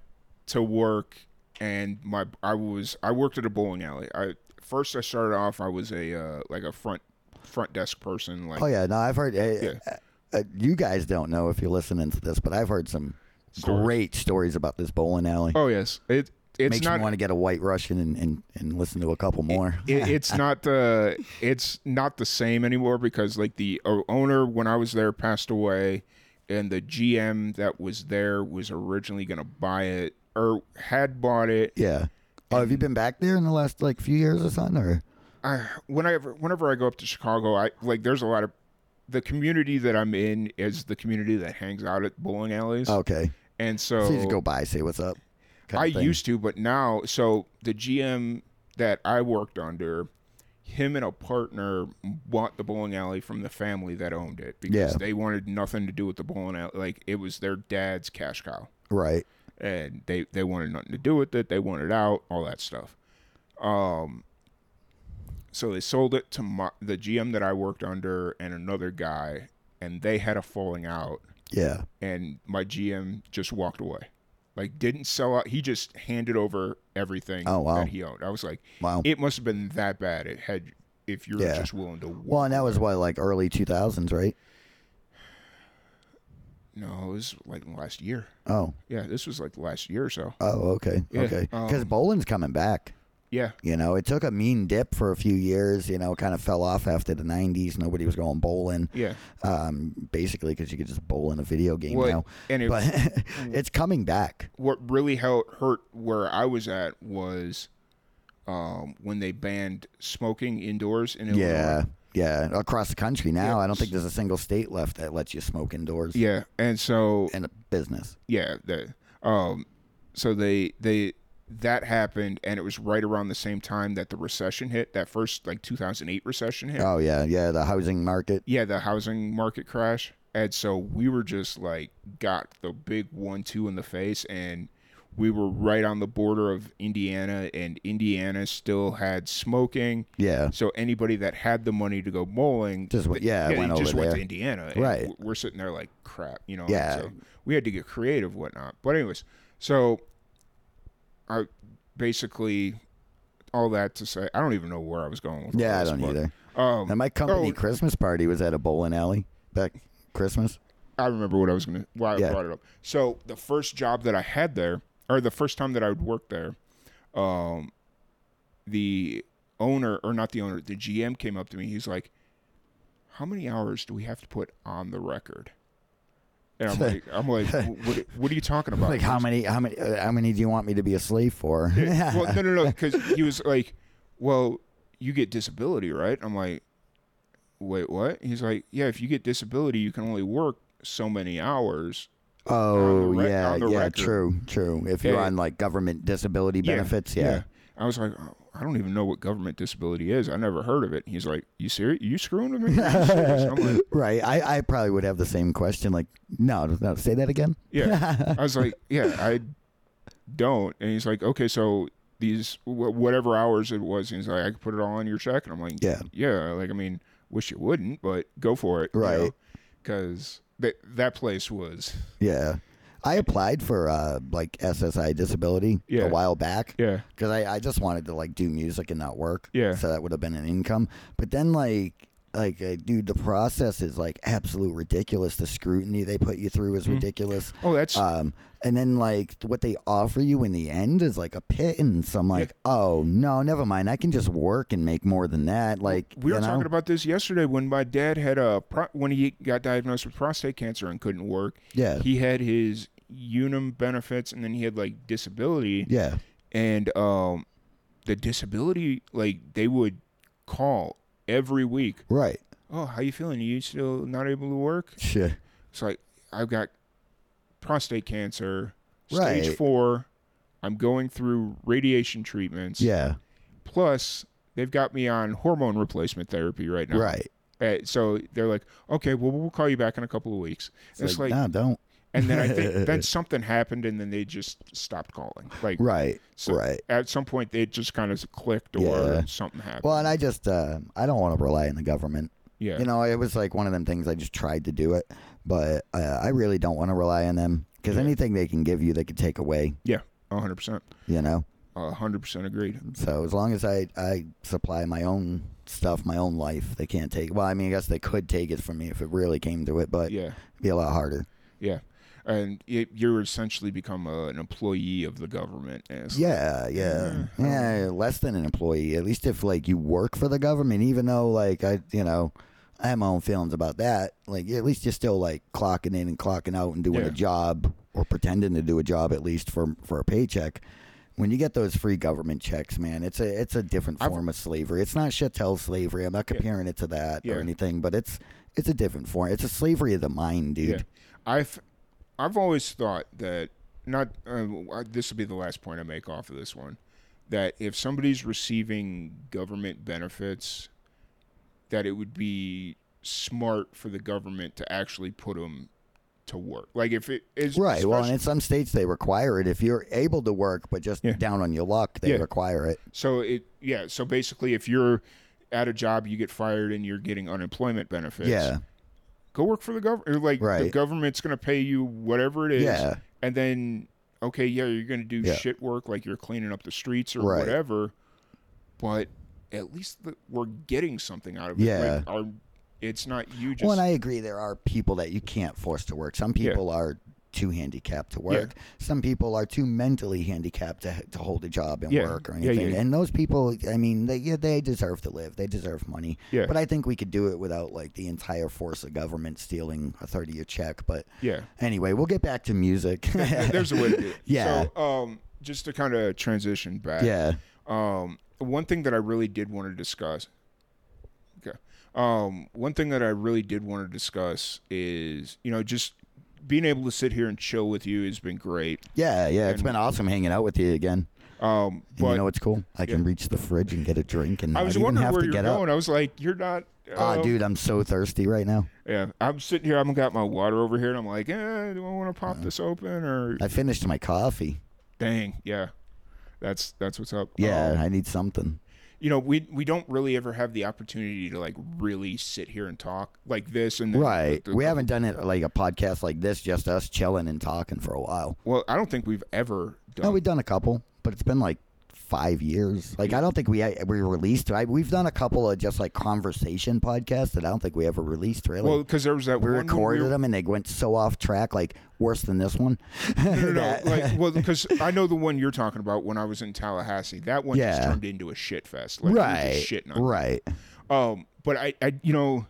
Speaker 1: to work, and my I was I worked at a bowling alley. I first I started off I was a uh, like a front front desk person. Like
Speaker 2: Oh yeah, no, I've heard. Uh,
Speaker 1: Yeah.
Speaker 2: uh, uh, you guys don't know if you're listening to this, but I've heard some
Speaker 1: Stories.
Speaker 2: great stories about this bowling alley.
Speaker 1: oh yes, it it's
Speaker 2: Makes
Speaker 1: not
Speaker 2: me want to get a White Russian and, and, and listen to a couple more.
Speaker 1: it, [laughs] it's not the it's not the same anymore because like the uh, owner when I was there passed away, and the GM that was there was originally going to buy it or had bought it.
Speaker 2: yeah. Oh, have you been back there in the last like few years or something? Or
Speaker 1: I whenever whenever I go up to Chicago, I like there's a lot of the community that I'm in is the community that hangs out at bowling alleys,
Speaker 2: okay,
Speaker 1: and so,
Speaker 2: so you just go by, say what's up.
Speaker 1: I used to, but now so the GM that I worked under, him and a partner bought the bowling alley from the family that owned it because
Speaker 2: Yeah.
Speaker 1: they wanted nothing to do with the bowling alley. Like it was their dad's cash cow,
Speaker 2: right.
Speaker 1: and they they wanted nothing to do with it. They wanted out, all that stuff. Um. So they sold it to my, the GM that I worked under and another guy, and they had a falling out
Speaker 2: Yeah,
Speaker 1: and my GM just walked away. Like didn't sell out. He just handed over everything
Speaker 2: Oh, wow.
Speaker 1: that he owned. I was like,
Speaker 2: wow.
Speaker 1: it must have been that bad. It had if you're
Speaker 2: Yeah.
Speaker 1: just willing to. Walk
Speaker 2: well, and that was what like early two thousands, right?
Speaker 1: no, it was like last year.
Speaker 2: Oh,
Speaker 1: Yeah, this was like last year or so.
Speaker 2: oh, okay,
Speaker 1: Yeah,
Speaker 2: okay. Because
Speaker 1: um,
Speaker 2: bowling's coming back.
Speaker 1: Yeah,
Speaker 2: You know, it took a mean dip for a few years. You know, kind of fell off after the '90s. Nobody was going bowling.
Speaker 1: yeah.
Speaker 2: um, basically because you could just bowl in a video game
Speaker 1: Well,
Speaker 2: now.
Speaker 1: and it,
Speaker 2: But [laughs] it's coming back.
Speaker 1: what really hurt, hurt where I was at was um, when they banned smoking indoors in Illinois.
Speaker 2: Yeah, yeah. Across the country now,
Speaker 1: Yeah.
Speaker 2: I don't think there's a single state left that lets you smoke indoors
Speaker 1: Yeah, and so
Speaker 2: in a business.
Speaker 1: yeah um so they they that happened and it was right around the same time that the recession hit that first like 2008 recession hit
Speaker 2: Oh yeah, yeah. The housing market.
Speaker 1: yeah the housing market crash and so we were just like got the big one two in the face and we were right on the border of Indiana and Indiana still had smoking
Speaker 2: Yeah,
Speaker 1: so anybody that had the money to go bowling
Speaker 2: Just went-
Speaker 1: th-
Speaker 2: yeah, went
Speaker 1: just went
Speaker 2: there.
Speaker 1: to Indiana and
Speaker 2: Right.
Speaker 1: we're sitting there like crap you know
Speaker 2: Yeah.
Speaker 1: so we had to get creative whatnot but anyways so I basically all that to say I don't even know where I was going with
Speaker 2: yeah. I don't
Speaker 1: but,
Speaker 2: either.
Speaker 1: um
Speaker 2: And my company
Speaker 1: oh,
Speaker 2: Christmas party was at a bowling alley back Christmas.
Speaker 1: I remember what I was gonna why
Speaker 2: Yeah.
Speaker 1: I brought it up. So the first job that I had there, or the first time that I would work there, um, the owner or not the owner, the GM came up to me. He's like, "How many hours do we have to put on the record?" And I'm like, "I'm like, [laughs] what, what are you talking about?"
Speaker 2: Like how many? How many? Uh, how many do you want me to be a slave for? [laughs]
Speaker 1: well, no, no, no, because he was like, "Well, you get disability, right?" I'm like, "Wait, what?" He's like, "Yeah, if you get disability, you can only work so many hours."
Speaker 2: Oh
Speaker 1: re-
Speaker 2: yeah, yeah,
Speaker 1: record.
Speaker 2: true, true. If you're
Speaker 1: Yeah.
Speaker 2: on like government disability
Speaker 1: Yeah,
Speaker 2: benefits, yeah.
Speaker 1: I was like, oh, I don't even know what government disability is. I never heard of it. He's like, you serious? You screwing with me? Are you serious?" I'm like, [laughs]
Speaker 2: Right. I, I probably would have the same question. Like, no, no, say that again.
Speaker 1: yeah. [laughs] I was like, yeah, I don't. And he's like, okay, so these whatever hours it was, he's like, I could put it all on your check, and I'm like,
Speaker 2: Yeah.
Speaker 1: yeah. Like, I mean, wish you wouldn't, but go for it,
Speaker 2: Right.
Speaker 1: Because that that place was,
Speaker 2: Yeah. I applied for uh, like SSI disability
Speaker 1: Yeah.
Speaker 2: a while back
Speaker 1: yeah,
Speaker 2: because I, I just wanted to like do music and not work.
Speaker 1: Yeah.
Speaker 2: So that would have been an income. But then like like uh, dude, the process is like absolute ridiculous. The scrutiny they put you through is
Speaker 1: Mm-hmm.
Speaker 2: ridiculous.
Speaker 1: oh, that's
Speaker 2: Um, and then like what they offer you in the end is like a pittance. I'm like, oh no, never mind. I can just work and make more than that. Like
Speaker 1: We were
Speaker 2: know?
Speaker 1: talking about this yesterday when my dad had a pro- when he got diagnosed with prostate cancer and couldn't work.
Speaker 2: Yeah.
Speaker 1: He had his Unum benefits and then he had like disability
Speaker 2: yeah.
Speaker 1: and um the disability like they would call every week.
Speaker 2: Right.
Speaker 1: Oh, how you feeling? you still not able to work? [laughs]
Speaker 2: Shit.
Speaker 1: It's like I've got prostate cancer, stage
Speaker 2: Right.
Speaker 1: 4. I'm going through radiation treatments.
Speaker 2: Yeah.
Speaker 1: Plus they've got me on hormone replacement therapy right now.
Speaker 2: Right.
Speaker 1: Uh, so they're like, okay, well, we'll call you back in a couple of weeks.
Speaker 2: It's,
Speaker 1: It's,
Speaker 2: like,
Speaker 1: like,
Speaker 2: no, don't.
Speaker 1: And then I think [laughs] then something happened, and then they just stopped calling. Like,
Speaker 2: Right.
Speaker 1: so
Speaker 2: right.
Speaker 1: At some point, they just kind of clicked, or
Speaker 2: Yeah.
Speaker 1: something happened.
Speaker 2: Well, and I just uh, I don't want to rely on the government.
Speaker 1: yeah,
Speaker 2: You know, it was like one of them things. I just tried to do it, but uh, I really don't want to rely on them because
Speaker 1: Yeah.
Speaker 2: anything they can give you, they could take away.
Speaker 1: yeah, hundred percent,
Speaker 2: You know.
Speaker 1: hundred percent agreed.
Speaker 2: So as long as I I supply my own stuff, my own life, they can't take. Well, I mean, I guess they could take it from me if it really came to it, but
Speaker 1: Yeah,
Speaker 2: it'd be a lot harder.
Speaker 1: yeah, and it, you're essentially become a, an employee of the government. And it's like,
Speaker 2: Yeah, yeah,
Speaker 1: Yeah.
Speaker 2: yeah. Um, less than an employee. At least if like you work for the government, even though like I, you know, I have my own feelings about that. Like at least you're still like clocking in and clocking out and doing
Speaker 1: Yeah.
Speaker 2: a job or pretending to do a job at least for for a paycheck. When you get those free government checks, man, it's a it's a different
Speaker 1: I've-
Speaker 2: form of slavery. It's not chattel slavery. I'm not comparing it to that
Speaker 1: Yeah.
Speaker 2: or anything, but it's it's a different form. It's a slavery of the mind, dude.
Speaker 1: Yeah, I've I've always thought that not uh, this will be the last point I make off of this one that if somebody's receiving government benefits, that it would be smart for the government to actually put them to work. Like if it is
Speaker 2: Right. Well, and in some states they require it. If you're able to work, but just
Speaker 1: Yeah.
Speaker 2: down on your luck, they
Speaker 1: Yeah.
Speaker 2: require it.
Speaker 1: so it yeah. So basically, if you're at a job, you get fired and you're getting unemployment benefits.
Speaker 2: Yeah.
Speaker 1: Go work for the government. Like the government's going to pay you whatever it is.
Speaker 2: Yeah.
Speaker 1: And then okay, yeah, you're going to do
Speaker 2: Yeah.
Speaker 1: shit work like you're cleaning up the streets or
Speaker 2: Right.
Speaker 1: whatever. But at least the, we're getting something out of it.
Speaker 2: Yeah.
Speaker 1: Like our, it's not you just
Speaker 2: Well, and I agree. There are people that you can't force to work. Some
Speaker 1: Yeah.
Speaker 2: people are too handicapped to work. Some people are too mentally handicapped to, to hold a job and
Speaker 1: Yeah.
Speaker 2: work or
Speaker 1: Yeah,
Speaker 2: anything.
Speaker 1: yeah.
Speaker 2: And those people, I mean, they yeah, they deserve to live. They deserve money.
Speaker 1: Yeah.
Speaker 2: But I think we could do it without like the entire force of government stealing a third of your check. But
Speaker 1: yeah.
Speaker 2: anyway, we'll get back to music.
Speaker 1: There's a way to do it. [laughs]
Speaker 2: Yeah.
Speaker 1: So um, just to kind of transition back.
Speaker 2: yeah.
Speaker 1: Um, one thing that I really did want to discuss. Okay. Um, one thing that I really did want to discuss is, you know, just being able to sit here and chill with you has been great.
Speaker 2: Yeah, yeah. It's
Speaker 1: And-
Speaker 2: been awesome hanging out with you again.
Speaker 1: Um, but
Speaker 2: you know what's cool? I can
Speaker 1: Yeah.
Speaker 2: reach the fridge and get a drink and
Speaker 1: I was wondering
Speaker 2: have
Speaker 1: where
Speaker 2: to
Speaker 1: you're
Speaker 2: get
Speaker 1: going.
Speaker 2: up.
Speaker 1: I was like, you're not.
Speaker 2: Ah,
Speaker 1: uh,
Speaker 2: dude, I'm so thirsty right now.
Speaker 1: Yeah, I'm sitting here. I've got my water over here, and I'm like, eh, do I want to pop this open or?
Speaker 2: I finished my coffee.
Speaker 1: Dang, yeah, that's that's what's up.
Speaker 2: Yeah,
Speaker 1: Um,
Speaker 2: I need something.
Speaker 1: You know, we we don't really ever have the opportunity to like really sit here and talk like this, and then
Speaker 2: Right.
Speaker 1: the-
Speaker 2: We haven't done it like a podcast like this, just us chilling and talking for a while.
Speaker 1: Well, I don't think we've ever done.
Speaker 2: No, we've done a couple, but it's been like five years. Like I don't think we we released. I, we've done a couple of just like conversation podcasts that I don't think we ever released. Really,
Speaker 1: well, because there was that
Speaker 2: we recorded
Speaker 1: were-
Speaker 2: them and they went so off track, like worse than this one.
Speaker 1: No, no, no. [laughs] Like, well, because I know the one you're talking about when I was in Tallahassee. That one just turned into a shit fest. Like,
Speaker 2: right,
Speaker 1: shitting
Speaker 2: right.
Speaker 1: Um, but I, I, you know,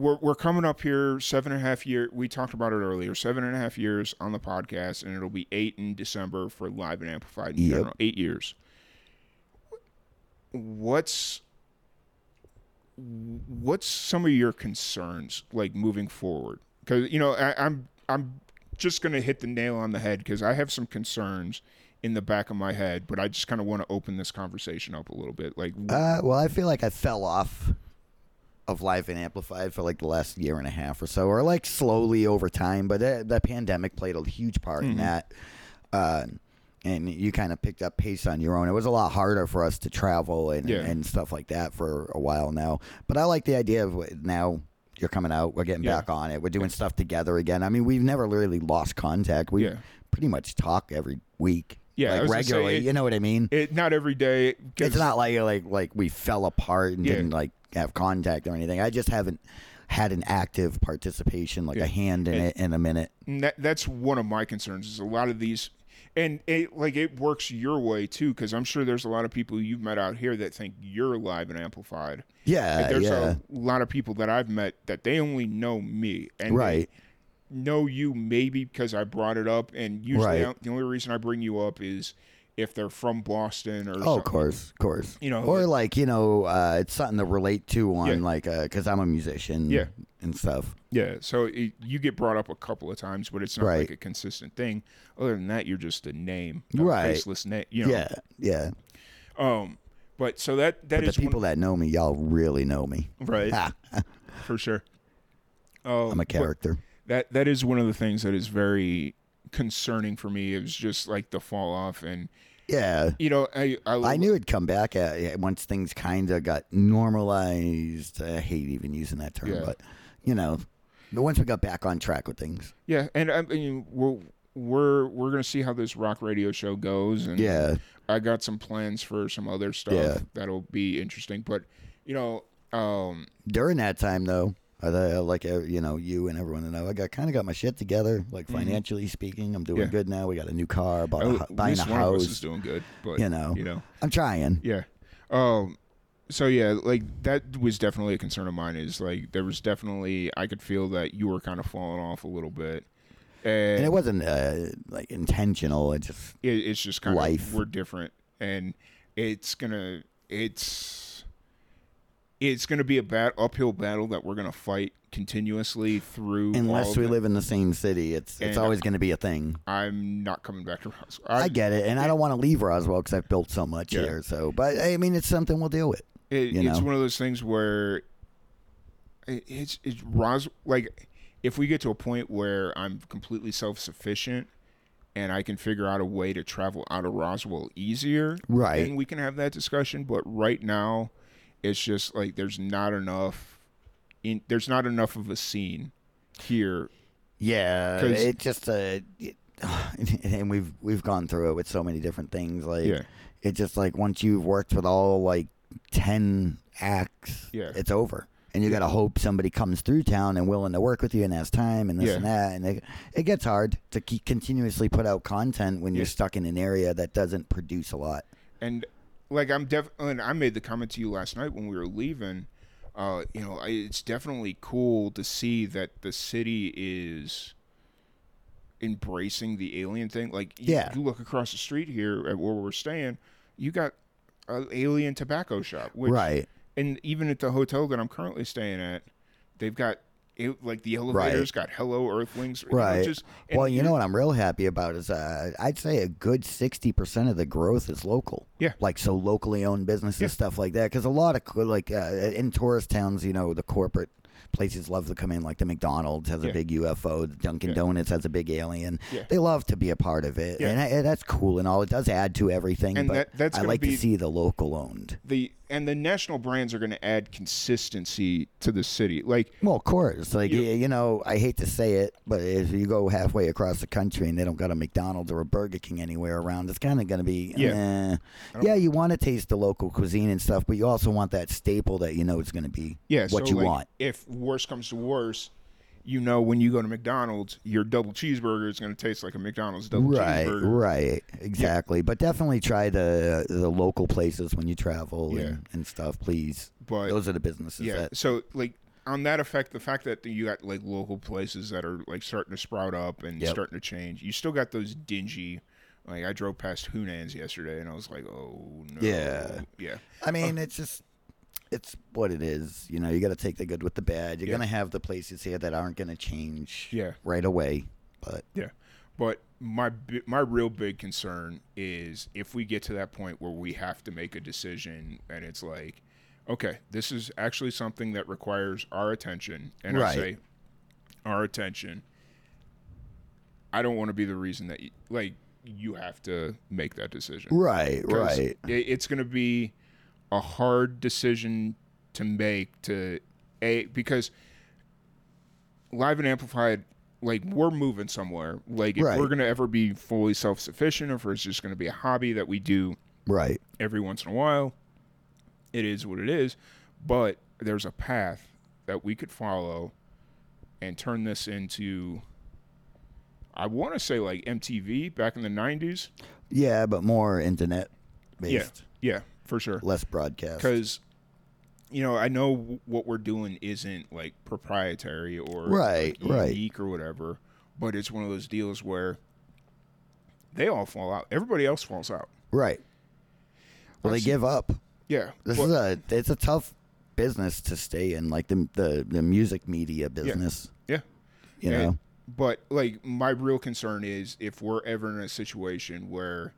Speaker 1: we're we're coming up here seven and a half year. We talked about it earlier. Seven and a half years on the podcast, and it'll be eight in December for live and amplified. In
Speaker 2: Yep.
Speaker 1: general. Eight years. What's what's some of your concerns like moving forward? Because you know I, I'm I'm just gonna hit the nail on the head because I have some concerns in the back of my head, but I just kind of want to open this conversation up a little bit. Like,
Speaker 2: Uh, well, I feel like I fell off of Live and Amplified for like the last year and a half or so, or like slowly over time. But that, that pandemic played a huge part
Speaker 1: Mm-hmm.
Speaker 2: in that. Uh, and you kind of picked up pace on your own. It was a lot harder for us to travel and,
Speaker 1: Yeah.
Speaker 2: and stuff like that for a while now. But I like the idea of now you're coming out. We're getting
Speaker 1: Yeah.
Speaker 2: back on it. We're doing stuff together again. I mean, we've never really lost contact. We
Speaker 1: Yeah.
Speaker 2: pretty much talk every week.
Speaker 1: Yeah,
Speaker 2: like
Speaker 1: gonna say,
Speaker 2: regularly.
Speaker 1: it-
Speaker 2: you know what I mean?
Speaker 1: it not every day.
Speaker 2: It's not like like like we fell apart and didn't like have contact or anything. I just haven't had an active participation, like
Speaker 1: Yeah.
Speaker 2: a hand in
Speaker 1: And-
Speaker 2: it in a minute.
Speaker 1: That that's one of my concerns is a lot of these and it like it works your way too because i'm sure there's a lot of people you've met out here that think you're live and amplified
Speaker 2: Yeah,
Speaker 1: Like, there's
Speaker 2: yeah,
Speaker 1: a lot of people that i've met that they only know me and they
Speaker 2: right.
Speaker 1: know you maybe because i brought it up and usually
Speaker 2: Right.
Speaker 1: The only reason i bring you up is if they're from boston or
Speaker 2: Oh, of course, of course.
Speaker 1: You know,
Speaker 2: or like you know, uh, it's something to relate to on
Speaker 1: Yeah.
Speaker 2: like because I'm a musician,
Speaker 1: Yeah.
Speaker 2: and stuff.
Speaker 1: yeah so it, you get brought up a couple of times but it's not
Speaker 2: Right.
Speaker 1: like a consistent thing other than that you're just a name a
Speaker 2: Right.
Speaker 1: faceless name you know
Speaker 2: Yeah, yeah.
Speaker 1: um but so that that is
Speaker 2: the people that know me, y'all really know me.
Speaker 1: right [laughs] for sure. Oh,
Speaker 2: I'm a character.
Speaker 1: That that is one of the things that is very concerning for me. It was just like the fall off, and
Speaker 2: Yeah.
Speaker 1: you know, I I,
Speaker 2: I knew it'd come back uh, once things kind of got normalized. I hate even using that term,
Speaker 1: Yeah.
Speaker 2: but you know, but once we got back on track with things.
Speaker 1: Yeah, and I mean, we're we're we're gonna see how this rock radio show goes, and
Speaker 2: Yeah.
Speaker 1: I got some plans for some other stuff
Speaker 2: Yeah.
Speaker 1: that'll be interesting. But you know, um,
Speaker 2: During that time, though, I thought, like uh, you know, you and everyone to know, I got kind of got my shit together. Like financially speaking, I'm doing
Speaker 1: Mm-hmm. Yeah.
Speaker 2: good now. We got a new car, bought a,
Speaker 1: at
Speaker 2: buying a
Speaker 1: house is doing good. But
Speaker 2: You know.
Speaker 1: you know,
Speaker 2: I'm trying.
Speaker 1: Yeah. Um so yeah, like that was definitely a concern of mine is like there was definitely I could feel that you were kind of falling off a little bit. And,
Speaker 2: And it wasn't uh, like intentional. It just
Speaker 1: it, it's just kind
Speaker 2: life.
Speaker 1: of we're different and it's to it's it's going to be a bad uphill battle that we're going to fight continuously through
Speaker 2: unless we live in the same city, it's it's
Speaker 1: And-
Speaker 2: always going to be a thing.
Speaker 1: I'm not coming back to Roswell.
Speaker 2: I, get it, and I don't want to leave Roswell because I've built so much
Speaker 1: Yeah.
Speaker 2: here. So, but I mean, it's something we'll deal with.
Speaker 1: It,
Speaker 2: you
Speaker 1: it's
Speaker 2: know?
Speaker 1: one of those things where it, it's it's Ros like if we get to a point where I'm completely self sufficient and I can figure out a way to travel out of Roswell easier,
Speaker 2: Right.
Speaker 1: then we can have that discussion. But right now, it's just like there's not enough. In, there's not enough of a scene here.
Speaker 2: Yeah, it just uh, it, [sighs] and we've we've gone through it with so many different things. Like
Speaker 1: Yeah.
Speaker 2: it's just like once you've worked with all like ten acts,
Speaker 1: Yeah.
Speaker 2: it's over. And you got to hope somebody comes through town and willing to work with you and has time and this
Speaker 1: Yeah.
Speaker 2: and that. And it, it gets hard to keep continuously put out content when you're stuck in an area that doesn't produce a lot.
Speaker 1: and like I'm definitely. and I made the comment to you last night when we were leaving. Uh, you know, I, it's definitely cool to see that the city is embracing the alien thing. Like, you,
Speaker 2: Yeah.
Speaker 1: you look across the street here at where we're staying, you got an alien tobacco shop, which,
Speaker 2: right.
Speaker 1: And even at the hotel that I'm currently staying at, they've got it, like the elevators got "Hello Earthlings,"
Speaker 2: Right.
Speaker 1: just-
Speaker 2: well, you know what I'm real happy about is uh, I'd say a good sixty percent of the growth is local.
Speaker 1: Yeah.
Speaker 2: like so locally owned businesses,
Speaker 1: Yeah.
Speaker 2: stuff like that. Because a lot of like uh, in tourist towns, you know, the corporate places love to come in. Like the McDonald's has
Speaker 1: Yeah.
Speaker 2: a big UFO, the Dunkin'
Speaker 1: Yeah.
Speaker 2: Donuts has a big alien.
Speaker 1: Yeah.
Speaker 2: They love to be a part of it, and I, that's cool and all. It does add to everything,
Speaker 1: And
Speaker 2: but
Speaker 1: that- that's
Speaker 2: I like
Speaker 1: be-
Speaker 2: to see the local owned.
Speaker 1: the and the national brands are going to add consistency to the city. Like,
Speaker 2: Well, of course. Like
Speaker 1: You-
Speaker 2: you, know, I hate to say it, but if you go halfway across the country and they don't got a McDonald's or a Burger King anywhere around, it's kind of going to be.
Speaker 1: Yeah.
Speaker 2: eh. Yeah, you want to taste the local cuisine and stuff, but you also want that staple that you know it's going to be
Speaker 1: yeah,
Speaker 2: what
Speaker 1: so
Speaker 2: you
Speaker 1: like,
Speaker 2: want.
Speaker 1: If worse comes to worse, you know when you go to McDonald's, your double cheeseburger is going to taste like a McDonald's double
Speaker 2: Right,
Speaker 1: cheeseburger.
Speaker 2: right, exactly. But definitely try the the local places when you travel
Speaker 1: Yeah.
Speaker 2: and, and stuff, please.
Speaker 1: But
Speaker 2: Those are the businesses
Speaker 1: yeah,
Speaker 2: that
Speaker 1: so like on that effect, the fact that you got like local places that are like starting to sprout up and
Speaker 2: Yep.
Speaker 1: starting to change, you still got those dingy. Like I drove past Hunan's yesterday, and I was like, "Oh no!"
Speaker 2: Yeah.
Speaker 1: yeah,
Speaker 2: I mean, uh, it's just it's what it is. You know, you got to take the good with the bad. You're
Speaker 1: Yeah.
Speaker 2: gonna have the places here that aren't gonna change
Speaker 1: Yeah.
Speaker 2: right away. But
Speaker 1: yeah. But my my real big concern is if we get to that point where we have to make a decision and it's like okay this is actually something that requires our attention and i say our attention i don't want to be the reason that you, like you have to make that decision
Speaker 2: Right, right.
Speaker 1: it- it's going to be a hard decision to make to a because live and amplified like we're moving somewhere. Like if
Speaker 2: Right.
Speaker 1: we're going to ever be fully self-sufficient or if it's just going to be a hobby that we do
Speaker 2: Right.
Speaker 1: every once in a while it is what it is. But there's a path that we could follow and turn this into i want to say like mtv back in the 90s
Speaker 2: Yeah, but more internet based,
Speaker 1: yeah yeah for sure
Speaker 2: less broadcast.
Speaker 1: because you know I know what we're doing isn't like proprietary or
Speaker 2: Right,
Speaker 1: like,
Speaker 2: right.
Speaker 1: unique or whatever, but it's one of those deals where they all fall out. Everybody else falls out.
Speaker 2: Right. Well, they give up.
Speaker 1: Yeah,
Speaker 2: This
Speaker 1: but-
Speaker 2: is a it's a tough business to stay in, like the the, the music media business.
Speaker 1: yeah.
Speaker 2: You
Speaker 1: And-
Speaker 2: know.
Speaker 1: but like my real concern is if we're ever in a situation where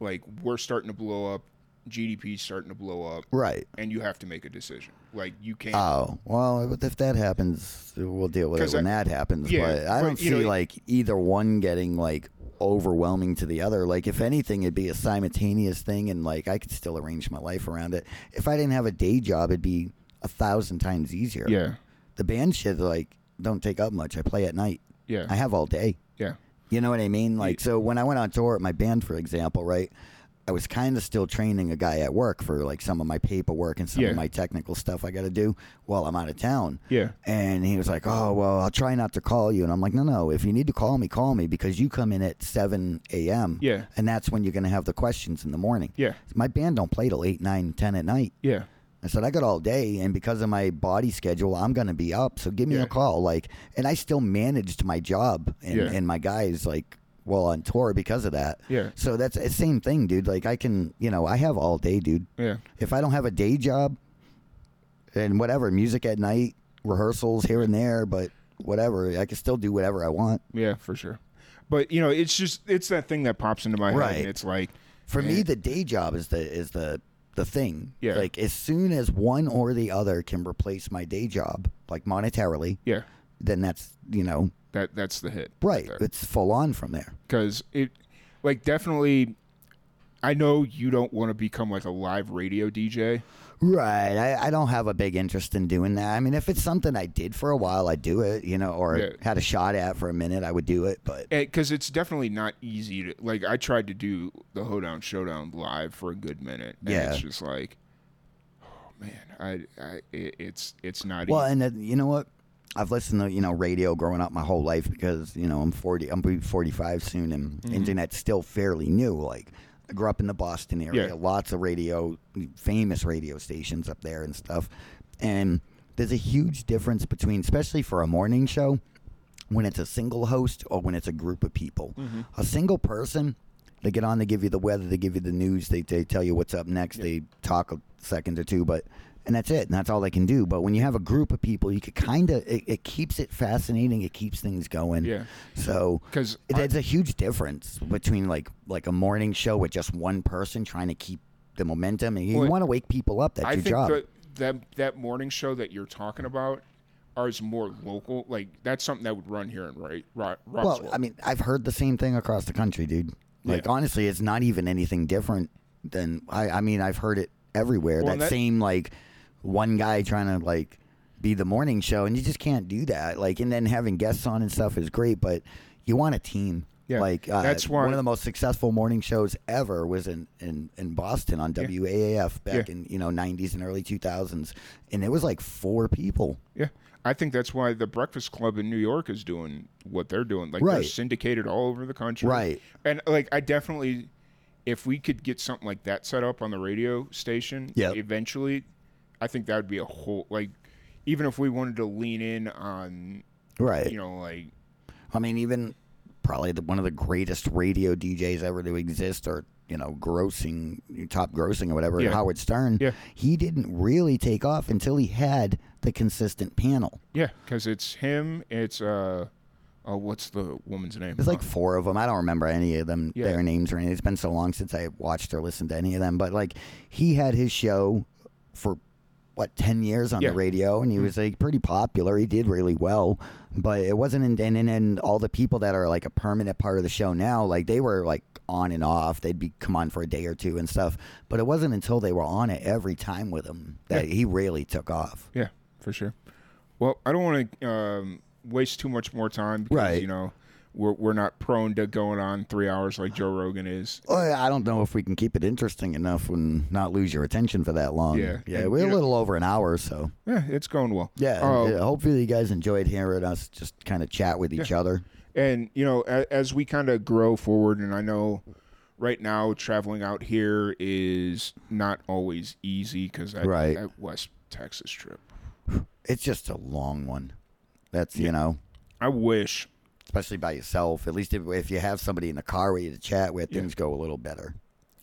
Speaker 1: like we're starting to blow up, GDP's starting to blow up,
Speaker 2: Right.
Speaker 1: and you have to make a decision. Like you can't.
Speaker 2: Oh well, if that happens, we'll deal with it when
Speaker 1: I-
Speaker 2: that happens.
Speaker 1: yeah,
Speaker 2: but I don't see
Speaker 1: know,
Speaker 2: like either one getting like overwhelming to the other. Like if anything, it'd be a simultaneous thing, and like I could still arrange my life around it. If I didn't have a day job, it'd be a thousand times easier.
Speaker 1: yeah,
Speaker 2: The band shit like don't take up much. I play at night.
Speaker 1: yeah,
Speaker 2: I have all day.
Speaker 1: yeah,
Speaker 2: You know what I mean? Like, so when I went on tour my band, for example, right? I was kind of still training a guy at work for like some of my paperwork and some
Speaker 1: Yeah.
Speaker 2: of my technical stuff I got to do while I'm out of town.
Speaker 1: yeah,
Speaker 2: And he was like, "Oh, well, I'll try not to call you." And I'm like, "No, no. If you need to call me, call me because you come in at 7 a.m.
Speaker 1: Yeah.
Speaker 2: and that's when you're going to have the questions in the morning.
Speaker 1: yeah,
Speaker 2: My band don't play till 8, 9, 10 at night.
Speaker 1: yeah,
Speaker 2: I said, I got all day, and because of my body schedule, I'm going to be up. So give me
Speaker 1: Yeah.
Speaker 2: a call. Like, and I still managed my job and,
Speaker 1: Yeah.
Speaker 2: and my guys like well on tour because of that.
Speaker 1: Yeah.
Speaker 2: So that's the same thing, dude. Like I can, you know, I have all day, dude.
Speaker 1: yeah.
Speaker 2: If I don't have a day job and whatever, music at night, rehearsals here and there, but whatever, I can still do whatever I want.
Speaker 1: Yeah, for sure. But you know, it's just it's that thing that pops into my head.
Speaker 2: Right.
Speaker 1: And it's like
Speaker 2: For
Speaker 1: man,
Speaker 2: me, the day job is the is the the thing.
Speaker 1: Yeah.
Speaker 2: Like as soon as one or the other can replace my day job, like monetarily,
Speaker 1: yeah,
Speaker 2: then that's you know
Speaker 1: that that's the hit.
Speaker 2: right. It's full on from there.
Speaker 1: Because it, like, definitely. I know you don't want to become like a live radio DJ.
Speaker 2: Right. I, I don't have a big interest in doing that. I mean, if it's something I did for a while, I'd do it, you know, or
Speaker 1: Yeah.
Speaker 2: had a shot at for a minute, I would do it. But eh,
Speaker 1: because it's definitely not easy to like. I tried to do the Hoedown Showdown live for a good minute. And
Speaker 2: Yeah.
Speaker 1: it's just like, oh man, I, I it, it's it's not easy.
Speaker 2: well,
Speaker 1: easy.
Speaker 2: and then, you know what? I've listened to you know radio growing up my whole life because you know I'm 40, I'm be 45 soon, and
Speaker 1: Mm-hmm.
Speaker 2: internet's still fairly new. Like I grew up in the Boston area,
Speaker 1: Yeah.
Speaker 2: lots of radio, famous radio stations up there and stuff, and there's a huge difference between, especially for a morning show, when it's a single host or when it's a group of people.
Speaker 1: Mm-hmm.
Speaker 2: A single person, they get on, they give you the weather, they give you the news, they, they tell you what's up next, they talk a second or two, but and that's it, and that's all they can do. But when you have a group of people, you could kind of it, it keeps it fascinating, it keeps things going.
Speaker 1: Yeah.
Speaker 2: So
Speaker 1: 'Cause
Speaker 2: it- it's a huge difference between like like a morning show with just one person trying to keep the momentum, and you
Speaker 1: Well,
Speaker 2: want to wake people up. That's
Speaker 1: I
Speaker 2: your
Speaker 1: think
Speaker 2: job.
Speaker 1: that that that morning show that you're talking about ours more local. Like that's something that would run here in right, Ro-
Speaker 2: Well, I mean, I've heard the same thing across the country, dude. Like
Speaker 1: Yeah.
Speaker 2: honestly, it's not even anything different than I. I mean, I've heard it everywhere.
Speaker 1: Well,
Speaker 2: that,
Speaker 1: that-
Speaker 2: same like one guy trying to like be the morning show, and you just can't do that. Like, and then having guests on and stuff is great, but you want a team.
Speaker 1: Yeah,
Speaker 2: like uh,
Speaker 1: that's why-
Speaker 2: one of the most successful morning shows ever was in in, in Boston on WAAF back
Speaker 1: Yeah.
Speaker 2: in you know '90s and early 2000s, and it was like four people.
Speaker 1: yeah, I think that's why the Breakfast Club in New York is doing what they're doing. Like they're syndicated all over the country.
Speaker 2: Right.
Speaker 1: And like I definitely, if we could get something like that set up on the radio station,
Speaker 2: Yep.
Speaker 1: eventually, I think that would be a whole like, even if we wanted to lean in on,
Speaker 2: Right.
Speaker 1: you know, like
Speaker 2: I mean, even probably the, one of the greatest radio DJs ever to exist, or you know, grossing top grossing or whatever,
Speaker 1: Yeah.
Speaker 2: Howard Stern.
Speaker 1: Yeah.
Speaker 2: He didn't really take off until he had the consistent panel.
Speaker 1: Yeah, because it's him. It's uh, Oh, what's the woman's name?
Speaker 2: There's like four of them. I don't remember any of them,
Speaker 1: Yeah.
Speaker 2: their names or anything. It's been so long since I watched or listened to any of them. But like, he had his show for what ten years on
Speaker 1: Yeah.
Speaker 2: the radio, and he was like pretty popular. He did really well, but it wasn't. In, and, and and all the people that are like a permanent part of the show now, like they were like on and off. They'd be come on for a day or two and stuff. But it wasn't until they were on it every time with him that he really took off.
Speaker 1: yeah, for sure. Well, I don't want to um, waste too much more time because
Speaker 2: Right.
Speaker 1: you know we're we're not prone to going on three hours like Joe Rogan is.
Speaker 2: Oh, well, I don't know if we can keep it interesting enough and not lose your attention for that long.
Speaker 1: Yeah.
Speaker 2: yeah,
Speaker 1: And,
Speaker 2: we're a
Speaker 1: know-
Speaker 2: little over an hour, so
Speaker 1: Yeah, it's going well.
Speaker 2: yeah.
Speaker 1: Oh,
Speaker 2: yeah, Hopefully, you guys enjoyed hearing us just kind of chat with each other.
Speaker 1: and you know as, as we kind of grow forward and i know right now traveling out here is not always easy because that,
Speaker 2: Right.
Speaker 1: that west texas trip
Speaker 2: It's just a long one. That's you know,
Speaker 1: i wish
Speaker 2: especially by yourself. At least if, if you have somebody in the car with you to chat with,
Speaker 1: Yeah.
Speaker 2: things go a little better.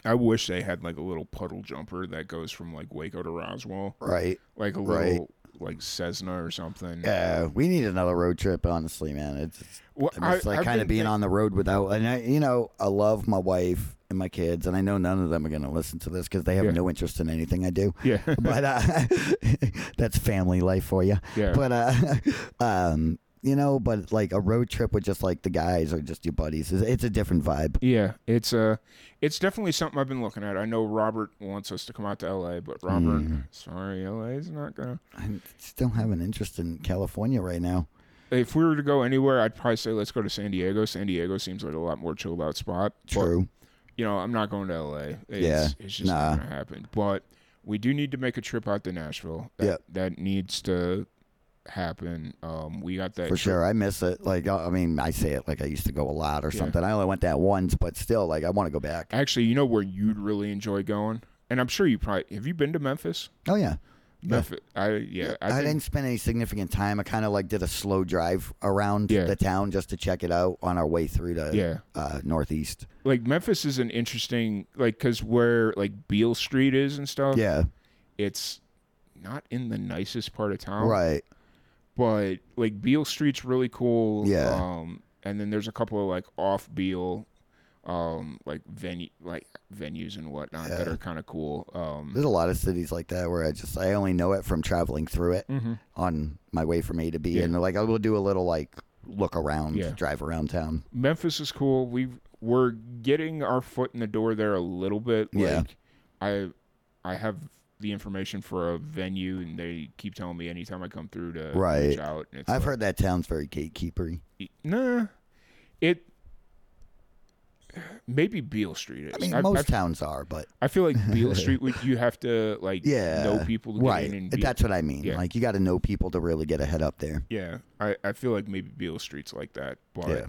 Speaker 1: i wish they had like a little puddle jumper that goes from like waco to roswell
Speaker 2: Right.
Speaker 1: like a
Speaker 2: Right.
Speaker 1: little like cessna or something
Speaker 2: Yeah, we need another road trip. Honestly, man, it's
Speaker 1: well,
Speaker 2: I like kind of being
Speaker 1: think-
Speaker 2: on the road without. And I, you know, I love my wife and my kids, and I know none of them are going to listen to this because they have
Speaker 1: Yeah.
Speaker 2: no interest in anything I do.
Speaker 1: yeah [laughs]
Speaker 2: but uh, [laughs] that's family life for you.
Speaker 1: Yeah.
Speaker 2: But uh, [laughs] um, you know, but like a road trip with just like the guys or just your buddies, is it's a different vibe.
Speaker 1: yeah it's uh it's definitely something i've been looking at i know robert wants us to come out to la but robert
Speaker 2: Mm.
Speaker 1: sorry la is not gonna
Speaker 2: I still have an interest in California right now.
Speaker 1: if we were to go anywhere, I'd probably say let's go to San Diego. San Diego seems like a lot more chilled out spot. But,
Speaker 2: True.
Speaker 1: you know, I'm not going to LA. It's,
Speaker 2: Yeah,
Speaker 1: it's just
Speaker 2: nah.
Speaker 1: not gonna happen. But we do need to make a trip out to Nashville. That,
Speaker 2: Yep.
Speaker 1: that needs to happen. Um, we got that
Speaker 2: For
Speaker 1: trip-
Speaker 2: sure, I miss it. Like, I mean, I say it like I used to go a lot or
Speaker 1: Yeah.
Speaker 2: something. I only went that once, but still, like, I want to go back.
Speaker 1: Actually, you know where you'd really enjoy going, and I'm sure you probably have you been to Memphis.
Speaker 2: Oh yeah, Yeah.
Speaker 1: I yeah, I,
Speaker 2: I,
Speaker 1: think-
Speaker 2: didn't spend any significant time. I kind of like did a slow drive around
Speaker 1: Yeah.
Speaker 2: the town just to check it out on our way through to
Speaker 1: Yeah,
Speaker 2: uh, northeast.
Speaker 1: like Memphis is an interesting like because where like Beale Street is and stuff.
Speaker 2: Yeah,
Speaker 1: it's not in the nicest part of town.
Speaker 2: right.
Speaker 1: But like Beale Street's really cool.
Speaker 2: Yeah.
Speaker 1: Um, and then there's a couple of like off Beale, um, like venue like venues and whatnot that are kind of cool. Um,
Speaker 2: There's a lot of cities like that where I just I only know it from traveling through it
Speaker 1: mhm.
Speaker 2: on my way from A to B,
Speaker 1: Yeah.
Speaker 2: and like I will do a little like look around,
Speaker 1: Yeah.
Speaker 2: drive around town.
Speaker 1: Memphis is cool. We we're getting our foot in the door there a little bit.
Speaker 2: Yeah.
Speaker 1: I I have the information for a venue, and they keep telling me anytime I come through to
Speaker 2: Right.
Speaker 1: reach out.
Speaker 2: I've
Speaker 1: like,
Speaker 2: heard that town's very gatekeepery.
Speaker 1: Nah, it. Maybe Beale Street is.
Speaker 2: I mean,
Speaker 1: I,
Speaker 2: most
Speaker 1: I,
Speaker 2: towns are, but
Speaker 1: I feel like [laughs] Beale Street, would you have to like
Speaker 2: yeah,
Speaker 1: know people to get
Speaker 2: right.
Speaker 1: in and be,
Speaker 2: That's what I mean.
Speaker 1: Yeah.
Speaker 2: Like you got to know people to really get a head up there.
Speaker 1: yeah. I, I feel like maybe Beale Street's like that, but
Speaker 2: Yeah.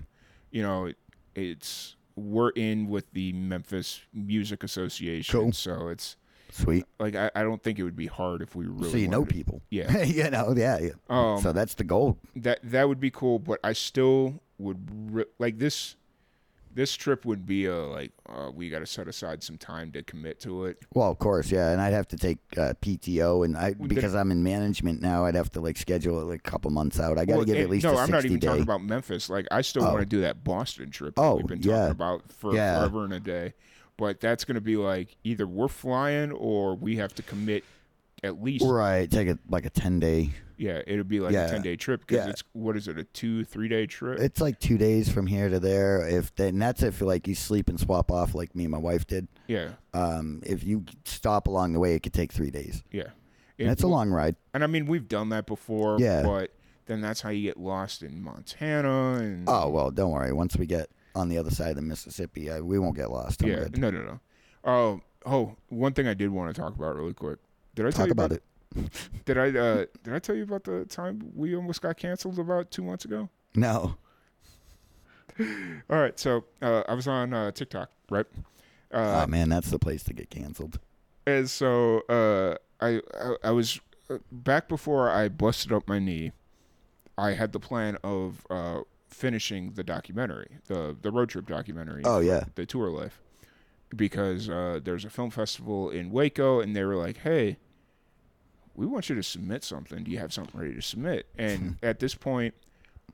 Speaker 1: you know, it, it's we're in with the Memphis Music Association,
Speaker 2: Cool.
Speaker 1: so it's
Speaker 2: Sweet.
Speaker 1: like I, I don't think it would be hard if we really
Speaker 2: so you know
Speaker 1: to-
Speaker 2: people.
Speaker 1: Yeah. [laughs]
Speaker 2: you know, yeah. yeah.
Speaker 1: Um,
Speaker 2: so that's the goal.
Speaker 1: that that would be cool, but I still would re- like this. This trip would be a like uh, we got to set aside some time to commit to it.
Speaker 2: Well, of course, yeah, and I'd have to take uh, PTO, and I because I'm in management now, I'd have to like schedule it like a couple months out. I got to
Speaker 1: Well,
Speaker 2: give
Speaker 1: and-
Speaker 2: at least
Speaker 1: no. I'm not even
Speaker 2: day.
Speaker 1: talking about Memphis. Like I still
Speaker 2: Oh.
Speaker 1: want to do that Boston trip that
Speaker 2: Oh,
Speaker 1: we've been talking
Speaker 2: yeah.
Speaker 1: about for
Speaker 2: Yeah.
Speaker 1: forever and a day. But that's going to be like either we're flying or we have to commit at least.
Speaker 2: right, take it like a 10 day.
Speaker 1: Yeah, it'll be like
Speaker 2: Yeah.
Speaker 1: a ten day trip because
Speaker 2: Yeah.
Speaker 1: it's what is it a two three day trip?
Speaker 2: It's like two days from here to there. If they, and that's if like you sleep and swap off like me and my wife did.
Speaker 1: yeah,
Speaker 2: Um, if you stop along the way, it could take three days.
Speaker 1: yeah.
Speaker 2: And
Speaker 1: It-
Speaker 2: it's a long ride.
Speaker 1: And I mean, we've done that before.
Speaker 2: Yeah.
Speaker 1: But then that's how you get lost in Montana and.
Speaker 2: Oh well, don't worry. Once we get on the other side of the Mississippi, I, we won't get lost. I'm
Speaker 1: yeah.
Speaker 2: good.
Speaker 1: No, no, no. Oh, oh. One thing I did want to talk about really quick. Did I tell
Speaker 2: Talk
Speaker 1: you
Speaker 2: about it. [laughs]
Speaker 1: Did I uh, did I tell you about the time we almost got canceled about two months ago?
Speaker 2: No. [laughs]
Speaker 1: All right, so uh, I was on uh, TikTok, right? Uh,
Speaker 2: oh man, that's the place to get canceled.
Speaker 1: and so uh, I, I I was uh, back before I busted up my knee. I had the plan of uh, finishing the documentary, the the road trip documentary.
Speaker 2: Oh, yeah.
Speaker 1: the tour life, because uh, there's a film festival in Waco, and they were like, "Hey, we want you to submit something. Do you have something ready to submit?" [laughs] And at this point,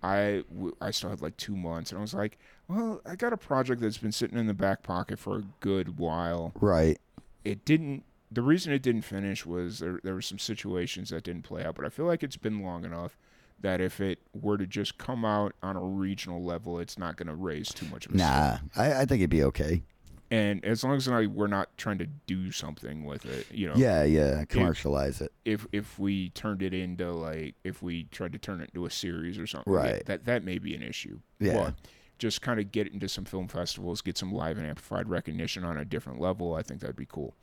Speaker 1: I w- I still had like two months, and I was like, well, I got a project that's been sitting in the back pocket for a good while.
Speaker 2: Right.
Speaker 1: It didn't. The reason it didn't finish was there there were some situations that didn't play out, but I feel like it's been long enough that if it were to just come out on a regional level, it's not going to raise too much of a.
Speaker 2: Nah, I, I think it'd be okay.
Speaker 1: And as long as we're not trying to do something with it, you know,
Speaker 2: Yeah, yeah. Commercialize it.
Speaker 1: if if we turned it into like if we tried to turn it into a series or something, yeah,
Speaker 2: Right.
Speaker 1: that that may be an issue.
Speaker 2: Yeah.
Speaker 1: But just kind of get it into some film festivals, get some live and amplified recognition on a different level. I think that'd be cool.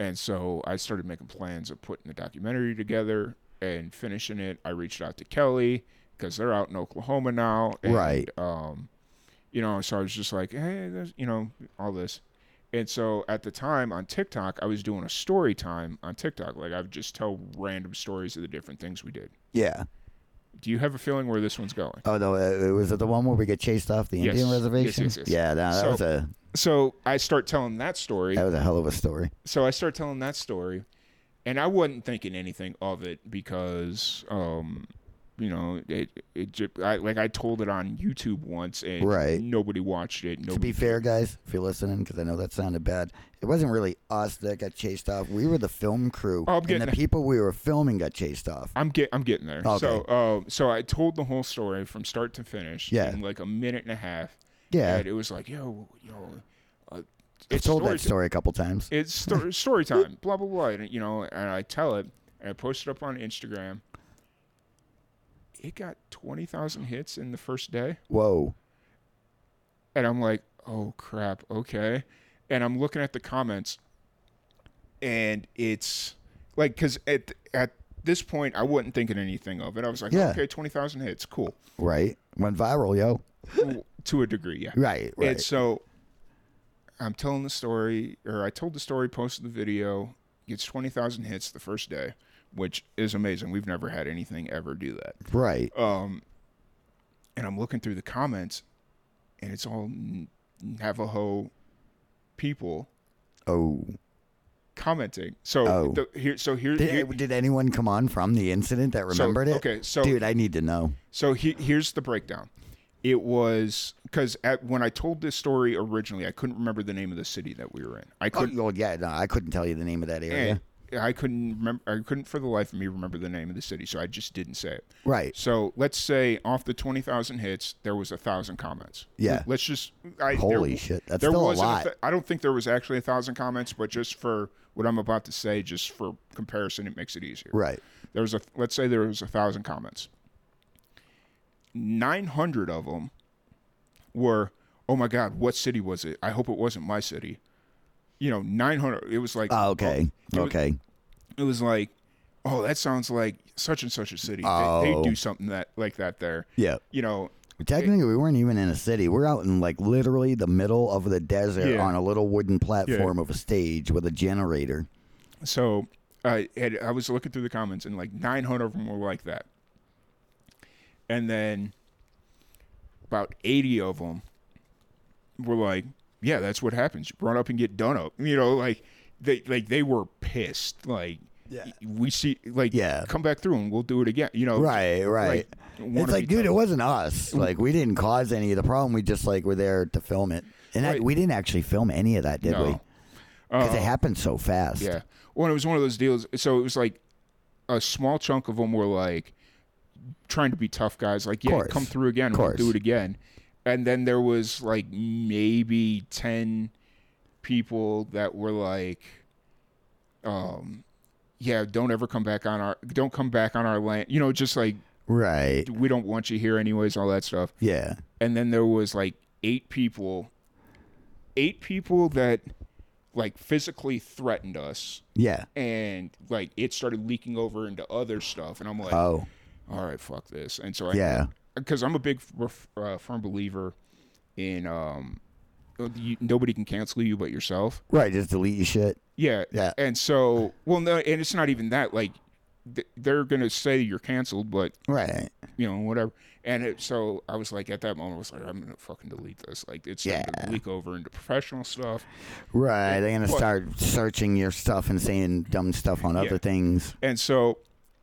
Speaker 1: And so I started making plans of putting the documentary together and finishing it. I reached out to Kelly because they're out in Oklahoma now. And,
Speaker 2: Right.
Speaker 1: Um, you know, so I was just like, hey, there's, you know, all this. And so at the time on TikTok, I was doing a story time on TikTok. Like I would just tell random stories of the different things we did.
Speaker 2: Yeah.
Speaker 1: Do you have a feeling where this one's going?
Speaker 2: Oh no, uh, was it the one where we get chased off the
Speaker 1: Yes.
Speaker 2: Indian
Speaker 1: Yes,
Speaker 2: reservation?
Speaker 1: yes, yes.
Speaker 2: Yeah, no, that
Speaker 1: So-
Speaker 2: was a
Speaker 1: So I start telling that story.
Speaker 2: that was a hell of a story.
Speaker 1: so I start telling that story, and I wasn't thinking anything of it because, um, you know, it it just, I, like I told it on YouTube once and
Speaker 2: Right.
Speaker 1: nobody watched it.
Speaker 2: To be fair, guys, if you're listening, because I know that sounded bad, it wasn't really us that got chased off. We were the film crew,
Speaker 1: Oh,
Speaker 2: and the
Speaker 1: there.
Speaker 2: people we were filming got chased off.
Speaker 1: I'm get I'm getting there.
Speaker 2: Okay.
Speaker 1: So uh, so I told the whole story from start to finish
Speaker 2: Yeah.
Speaker 1: in like a minute and a half.
Speaker 2: Yeah,
Speaker 1: And it was like, yo, yo,
Speaker 2: I've
Speaker 1: it's
Speaker 2: told
Speaker 1: story
Speaker 2: that story a couple times.
Speaker 1: it's story, [laughs] story time, blah blah blah. And you know, and I tell it, and I post it up on Instagram. It got twenty thousand hits in the first day,
Speaker 2: Whoa,
Speaker 1: and I'm like, oh crap, okay. And I'm looking at the comments, and it's like, because at at this point, I wasn't thinking anything of it. I was like,
Speaker 2: Yeah.
Speaker 1: okay, twenty thousand hits, cool.
Speaker 2: right? Went viral, yo.
Speaker 1: To a degree, yeah.
Speaker 2: Right, right.
Speaker 1: And so I'm telling the story, or I told the story, posted the video, gets 20,000 hits the first day, which is amazing. We've never had anything ever do that.
Speaker 2: right.
Speaker 1: Um, and I'm looking through the comments, and it's all Navajo people
Speaker 2: Oh,
Speaker 1: commenting. So
Speaker 2: Oh.
Speaker 1: the, here, so here,
Speaker 2: did,
Speaker 1: here-
Speaker 2: did anyone come on from the incident that remembered it?
Speaker 1: okay, so-
Speaker 2: dude, I need to know.
Speaker 1: So he, here's the breakdown. It was because when I told this story originally, I couldn't remember the name of the city that we were in. I
Speaker 2: Oh,
Speaker 1: couldn't.
Speaker 2: well, yeah, no, I couldn't tell you the name of that area.
Speaker 1: I couldn't remember. I couldn't for the life of me remember the name of the city, so I just didn't say it.
Speaker 2: Right.
Speaker 1: So let's say off the twenty thousand hits, there was a thousand comments.
Speaker 2: Yeah.
Speaker 1: Let's just. I,
Speaker 2: Holy
Speaker 1: there,
Speaker 2: shit, that's
Speaker 1: there
Speaker 2: still a lot.
Speaker 1: th- I don't think there was actually a thousand comments, but just for what I'm about to say, just for comparison, it makes it easier.
Speaker 2: Right.
Speaker 1: There was a. Let's say there was a thousand comments. Nine hundred of them were, "Oh my God, what city was it? I hope it wasn't my city." You know, nine hundred. It was like.
Speaker 2: Oh, okay.
Speaker 1: it was-
Speaker 2: okay.
Speaker 1: it was like, oh, that sounds like such and such a city. They, they
Speaker 2: Oh.
Speaker 1: do something that like that there.
Speaker 2: Yeah.
Speaker 1: You know,
Speaker 2: Technically, we weren't even in a city. We're out in like literally the middle of the desert
Speaker 1: Yeah.
Speaker 2: on a little wooden platform of a stage with a generator.
Speaker 1: so I I was looking through the comments and like 900 of them were like that, and then about 80 of them were like, yeah, that's what happens. Run up and get done up. You know, like they like they were pissed. Like.
Speaker 2: Yeah.
Speaker 1: We see, like,
Speaker 2: Yeah.
Speaker 1: come back through and we'll do it again. You know,
Speaker 2: Right, right.
Speaker 1: wanna
Speaker 2: it's like, dude, it wasn't us. Like, we didn't cause any of the problem. We just like were there to film it, and I, we didn't actually film any of that, did we? Because
Speaker 1: Uh,
Speaker 2: it happened so fast.
Speaker 1: Yeah. Well, it was one of those deals. So it was like a small chunk of them were like trying to be tough guys. Like, yeah,
Speaker 2: Course.
Speaker 1: come through again. We'll do it again. And then there was like maybe 10 people that were like, um, yeah, don't ever come back on our, don't come back on our land. You know, just like,
Speaker 2: Right.
Speaker 1: we don't want you here anyways, all that stuff.
Speaker 2: Yeah.
Speaker 1: And then there was like eight people, eight people that like physically threatened us
Speaker 2: Yeah.
Speaker 1: and like it started leaking over into other stuff and i'm like
Speaker 2: Oh.
Speaker 1: All right fuck this and so i
Speaker 2: Yeah.
Speaker 1: because i'm a big uh, firm believer in um you, nobody can cancel you but yourself
Speaker 2: Right. Just delete your shit.
Speaker 1: yeah
Speaker 2: Yeah.
Speaker 1: and so well no and it's not even that like th- they're gonna say you're canceled but
Speaker 2: Right.
Speaker 1: you know whatever and it, so i was like at that moment i was like i'm gonna fucking delete this like it's
Speaker 2: Yeah.
Speaker 1: to leak over into professional stuff
Speaker 2: Right. They're gonna
Speaker 1: What?
Speaker 2: start searching your stuff and saying dumb stuff on other things.
Speaker 1: And so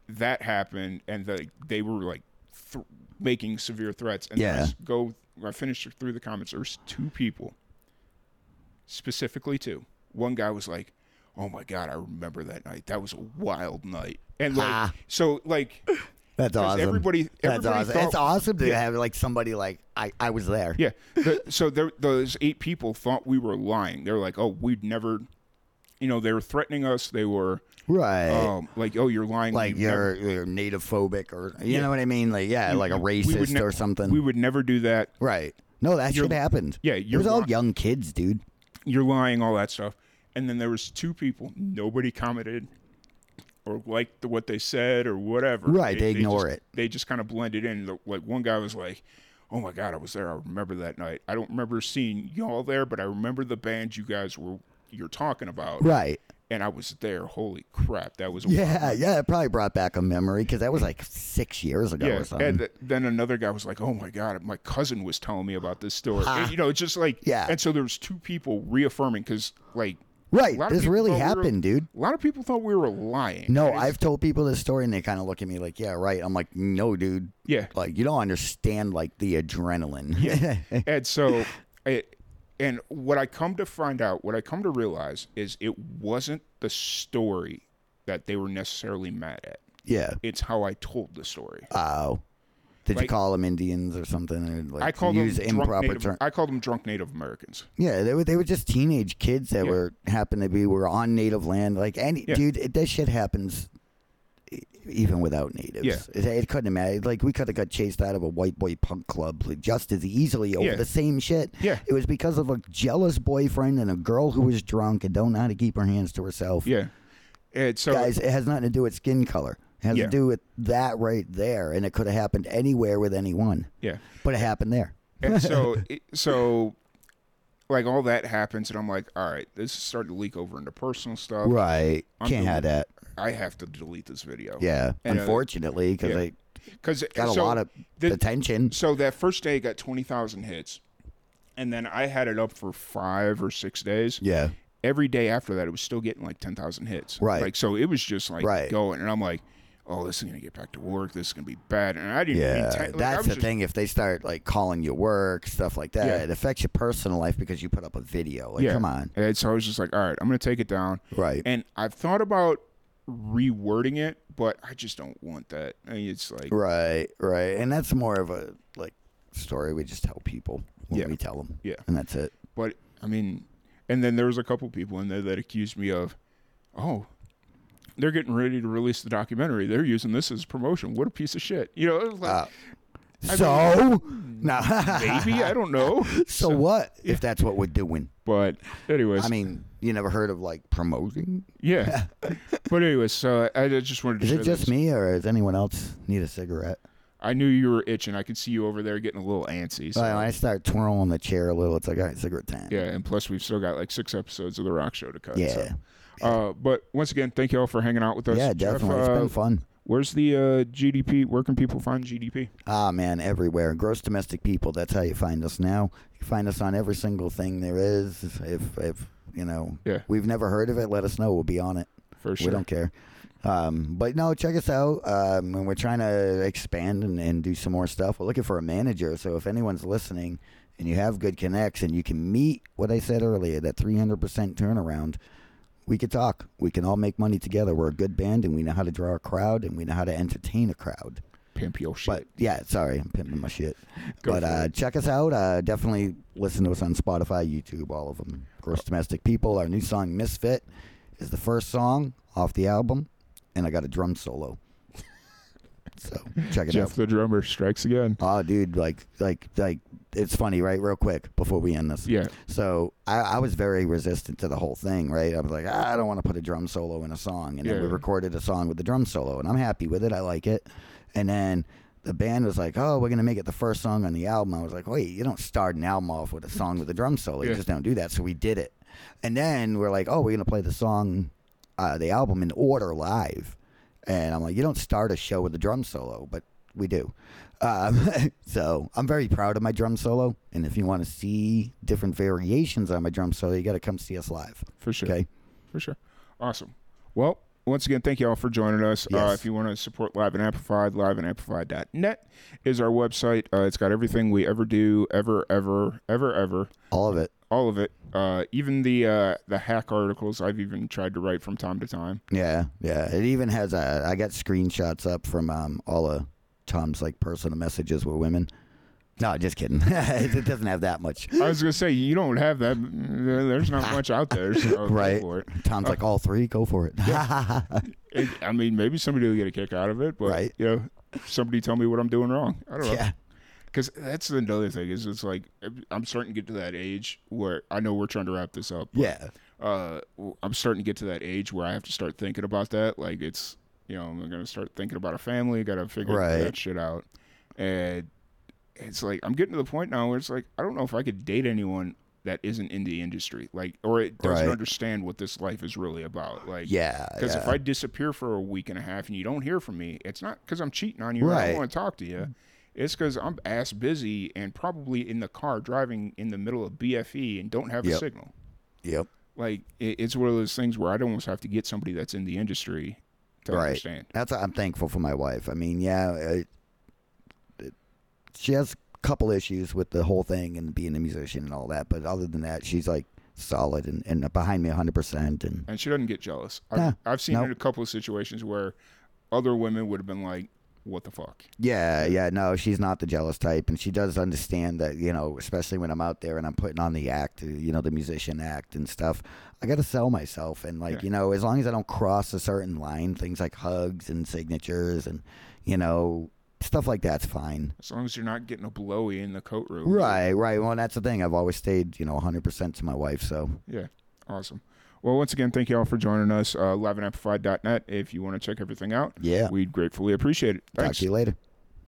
Speaker 1: that happened, and the, they were like th- making severe threats. And
Speaker 2: Yeah.
Speaker 1: I go. I finished through the comments. There's two people, specifically two. One guy was like, "Oh my god, I remember that night. That was a wild night." And like,
Speaker 2: Ah.
Speaker 1: so like, [laughs]
Speaker 2: That's awesome.
Speaker 1: everybody,
Speaker 2: That's awesome.
Speaker 1: thought-
Speaker 2: it's awesome to
Speaker 1: Yeah.
Speaker 2: have like somebody like I, I was there.
Speaker 1: Yeah. The, so there, those eight people thought we were lying. They were like, "Oh, we'd never," you know, they were threatening us. They were
Speaker 2: Right.
Speaker 1: um, like, "Oh, you're lying."
Speaker 2: like you're,
Speaker 1: never-
Speaker 2: you're native phobic or you
Speaker 1: Yeah.
Speaker 2: know what I mean? Like yeah,
Speaker 1: you-
Speaker 2: like a racist
Speaker 1: ne-
Speaker 2: or something.
Speaker 1: We would never do that.
Speaker 2: right. No, that
Speaker 1: You're-
Speaker 2: shit happened.
Speaker 1: Yeah,
Speaker 2: It
Speaker 1: you're
Speaker 2: was all young kids, dude.
Speaker 1: You're lying. All that stuff. And then there was two people. Nobody commented or liked the, what they said or whatever.
Speaker 2: Right, they ignore
Speaker 1: just-
Speaker 2: it.
Speaker 1: They just kind of blended in. The- Like one guy was like. Oh my God! I was there. I remember that night. I don't remember seeing y'all there, but I remember the band you guys were you're talking about.
Speaker 2: Right.
Speaker 1: And I was there. Holy crap, that was
Speaker 2: Yeah, yeah. It probably brought back a memory because that was like six years ago
Speaker 1: yeah.
Speaker 2: or something.
Speaker 1: And th- then another guy was like, "Oh my god, my cousin was telling me about this story." And, you know, it's just like
Speaker 2: Yeah.
Speaker 1: And so there was two people reaffirming because like
Speaker 2: right.
Speaker 1: a lot of
Speaker 2: This really
Speaker 1: thought we were-
Speaker 2: happened, dude.
Speaker 1: a lot of people thought we were lying.
Speaker 2: No, I've told people this story and they kind of look at me like, yeah, right. I'm like, no, dude.
Speaker 1: yeah.
Speaker 2: Like, you don't understand like the adrenaline.
Speaker 1: Yeah, [laughs] and so it, and what I come to find out, what I come to realize is it wasn't the story that they were necessarily mad at.
Speaker 2: yeah.
Speaker 1: It's how I told the story.
Speaker 2: Oh. Did you call them Indians or something? Or like
Speaker 1: I called them
Speaker 2: use
Speaker 1: drunk
Speaker 2: improper
Speaker 1: Native,
Speaker 2: terms?
Speaker 1: I called them drunk Native Americans.
Speaker 2: Yeah, they were they were just teenage kids that
Speaker 1: Yeah.
Speaker 2: were happened to be were on native land. Like any
Speaker 1: Yeah.
Speaker 2: dude, it, that shit happens even without natives.
Speaker 1: Yeah.
Speaker 2: It, it couldn't have mattered. Like we could have got chased out of a white boy punk club just as easily over
Speaker 1: Yeah.
Speaker 2: the same shit.
Speaker 1: Yeah.
Speaker 2: It was because of a jealous boyfriend and a girl who was drunk and don't know how to keep her hands to herself.
Speaker 1: Yeah. And so
Speaker 2: Guys, it has nothing to do with skin color. It has
Speaker 1: Yeah.
Speaker 2: to do with that right there, and it could have happened anywhere with anyone,
Speaker 1: yeah.
Speaker 2: but it happened there.
Speaker 1: And so [laughs] so like all that happens and I'm like, all right, this is starting to leak over into personal stuff.
Speaker 2: Right?
Speaker 1: I'm
Speaker 2: Can't
Speaker 1: doing-
Speaker 2: have that.
Speaker 1: I have to delete this video.
Speaker 2: Yeah,
Speaker 1: And, uh,
Speaker 2: unfortunately, because
Speaker 1: yeah.
Speaker 2: they
Speaker 1: Cuz
Speaker 2: got a
Speaker 1: so
Speaker 2: lot of
Speaker 1: the-
Speaker 2: attention.
Speaker 1: So that first day got 20,000 hits. And then I had it up for 5 or 6 days.
Speaker 2: Yeah,
Speaker 1: Every day after that it was still getting like 10,000 hits.
Speaker 2: Right.
Speaker 1: Like so it was just like
Speaker 2: Right.
Speaker 1: going and I'm like, "Oh, this is going to get back to work. This is going to be bad." And I didn't
Speaker 2: yeah.
Speaker 1: like,
Speaker 2: That's the
Speaker 1: just-
Speaker 2: thing. If they start like calling you work stuff like that,
Speaker 1: Yeah.
Speaker 2: it affects your personal life because you put up a video. Like,
Speaker 1: Yeah.
Speaker 2: come on,
Speaker 1: And so I was just like, "All right, I'm going to take it down."
Speaker 2: right?
Speaker 1: And I've thought about rewording it, but I just don't want that. I mean, it's like,
Speaker 2: Right, right, and that's more of a like story we just tell people when
Speaker 1: Yeah.
Speaker 2: we tell them.
Speaker 1: Yeah.
Speaker 2: and that's it.
Speaker 1: but I mean, and then there was a couple people in there that accused me of, oh, they're getting ready to release the documentary. They're using this as promotion. What a piece of shit. You know, it was like,
Speaker 2: Uh, so, no, [laughs]
Speaker 1: maybe I don't know. [laughs]
Speaker 2: So what if that's what we're doing?
Speaker 1: But anyways,
Speaker 2: I mean, you never heard of like promoting?
Speaker 1: yeah. [laughs] but anyways, so I, I just wanted to.
Speaker 2: Is it just
Speaker 1: this.
Speaker 2: me, or does anyone else need a cigarette?
Speaker 1: I knew you were itching. I could see you over there getting a little antsy. So.
Speaker 2: Well, I start twirling the chair a little. It's like, all right, cigarette time.
Speaker 1: yeah, and plus we've still got like six episodes of the Rock Show to cut.
Speaker 2: Yeah.
Speaker 1: So. Uh, but once again, thank you all for hanging out with us.
Speaker 2: Yeah,
Speaker 1: Jeff,
Speaker 2: definitely. it's
Speaker 1: uh,
Speaker 2: been fun.
Speaker 1: Where's the uh, GDP? Where can people find GDP?
Speaker 2: Ah, man, everywhere. Gross domestic people. That's how you find us now. You find us on every single thing there is. If, if you know,
Speaker 1: Yeah.
Speaker 2: we've never heard of it, let us know. We'll be on it.
Speaker 1: For sure.
Speaker 2: We don't care. Um, but no, check us out. Um, and we're trying to expand and, and do some more stuff. We're looking for a manager. So if anyone's listening and you have good connects and you can meet what I said earlier, that 300% turnaround, we could talk. We can all make money together. We're a good band and we know how to draw a crowd and we know how to entertain a crowd.
Speaker 1: Pimp your shit.
Speaker 2: But yeah, sorry, I'm pimping my shit. [laughs]
Speaker 1: Go
Speaker 2: but uh, check us out. Uh, definitely listen to us on Spotify, YouTube, all of them. Gross Domestic People. Our new song "Misfit" is the first song off the album, and I got a drum solo. [laughs] so check it
Speaker 1: Jeff
Speaker 2: out.
Speaker 1: Jeff the drummer strikes again.
Speaker 2: Oh, dude, like, like, like, it's funny, right? Real quick before we end this.
Speaker 1: Yeah.
Speaker 2: So I, I was very resistant to the whole thing, right? I was like, "Ah, I don't want to put a drum solo in a song, and then we recorded a song with the drum solo, and I'm happy with it. I like it. And then the band was like, "Oh, we're gonna make it the first song on the album." I was like, "Wait, you don't start an album off with a song with a drum solo. You
Speaker 1: Yeah.
Speaker 2: just don't do that." So we did it, and then we're like, "Oh, we're gonna play the song, uh, the album in order live." And I'm like, "You don't start a show with a drum solo, but we do." Um, [laughs] so I'm very proud of my drum solo, and if you want to see different variations on my drum solo, you got to come see us live.
Speaker 1: For sure.
Speaker 2: Okay.
Speaker 1: For sure. Awesome. Well, once again, thank you all for joining us. Uh, if you want to support Live and Amplified, liveandamplified.net is our website. Uh, it's got everything we ever do, ever, ever, ever, ever,
Speaker 2: All of it.
Speaker 1: all of it. Uh, even the uh, the hack articles I've even tried to write from time to time.
Speaker 2: Yeah, yeah. It even has a. I got screenshots up from um, all of Tom's like personal messages with women. No, just kidding. [laughs] it doesn't have that much.
Speaker 1: I was gonna say you don't have that. There's not much out there, so
Speaker 2: Right. Tom's like all three. Go for it. [laughs]
Speaker 1: It- I mean, maybe somebody will get a kick out of it, but
Speaker 2: Right.
Speaker 1: you know, somebody tell me what I'm doing wrong. I don't know.
Speaker 2: yeah.
Speaker 1: Because that's another thing is it's like I'm starting to get to that age where I know we're trying to wrap this up. but,
Speaker 2: Yeah.
Speaker 1: Uh, I'm starting to get to that age where I have to start thinking about that. Like it's you know I'm gonna start thinking about a family. Got to figure
Speaker 2: Right.
Speaker 1: that shit out. And it's like I'm getting to the point now where it's like I don't know if I could date anyone that isn't in the industry, like or it doesn't
Speaker 2: Right.
Speaker 1: understand what this life is really about. Like
Speaker 2: Yeah.
Speaker 1: because
Speaker 2: yeah.
Speaker 1: if I disappear for a week and a half and you don't hear from me, it's not because I'm cheating on you. Or I don't want to talk to you. It's because I'm ass busy and probably in the car driving in the middle of BFE and don't have a signal.
Speaker 2: Yep.
Speaker 1: Like it, it's one of those things where I'd almost have to get somebody that's in the industry to
Speaker 2: Right.
Speaker 1: understand.
Speaker 2: That's I'm thankful for my wife. I mean, yeah, it, it, she has a couple issues with the whole thing and being a musician and all that, but other than that, she's like solid and, and behind me 100. percent And
Speaker 1: And she doesn't get jealous. I've, I've seen
Speaker 2: no.
Speaker 1: it in a couple of situations where other women would have been like, "What the fuck?"
Speaker 2: yeah, yeah, no, she's not the jealous type, and she does understand that you know, especially when I'm out there and I'm putting on the act, you know, the musician act and stuff. I got to sell myself, and like
Speaker 1: Yeah.
Speaker 2: you know, as long as I don't cross a certain line, things like hugs and signatures and you know stuff like that's fine.
Speaker 1: As long as you're not getting a blowy in the coat room.
Speaker 2: Right, right. Well, that's the thing. I've always stayed, you know, 100% to my wife. So,
Speaker 1: Yeah, awesome. Well, once again, thank you all for joining us. Uh, liveandamplified.net. If you want to check everything out,
Speaker 2: yeah.
Speaker 1: we'd gratefully appreciate it.
Speaker 2: Talk to you later.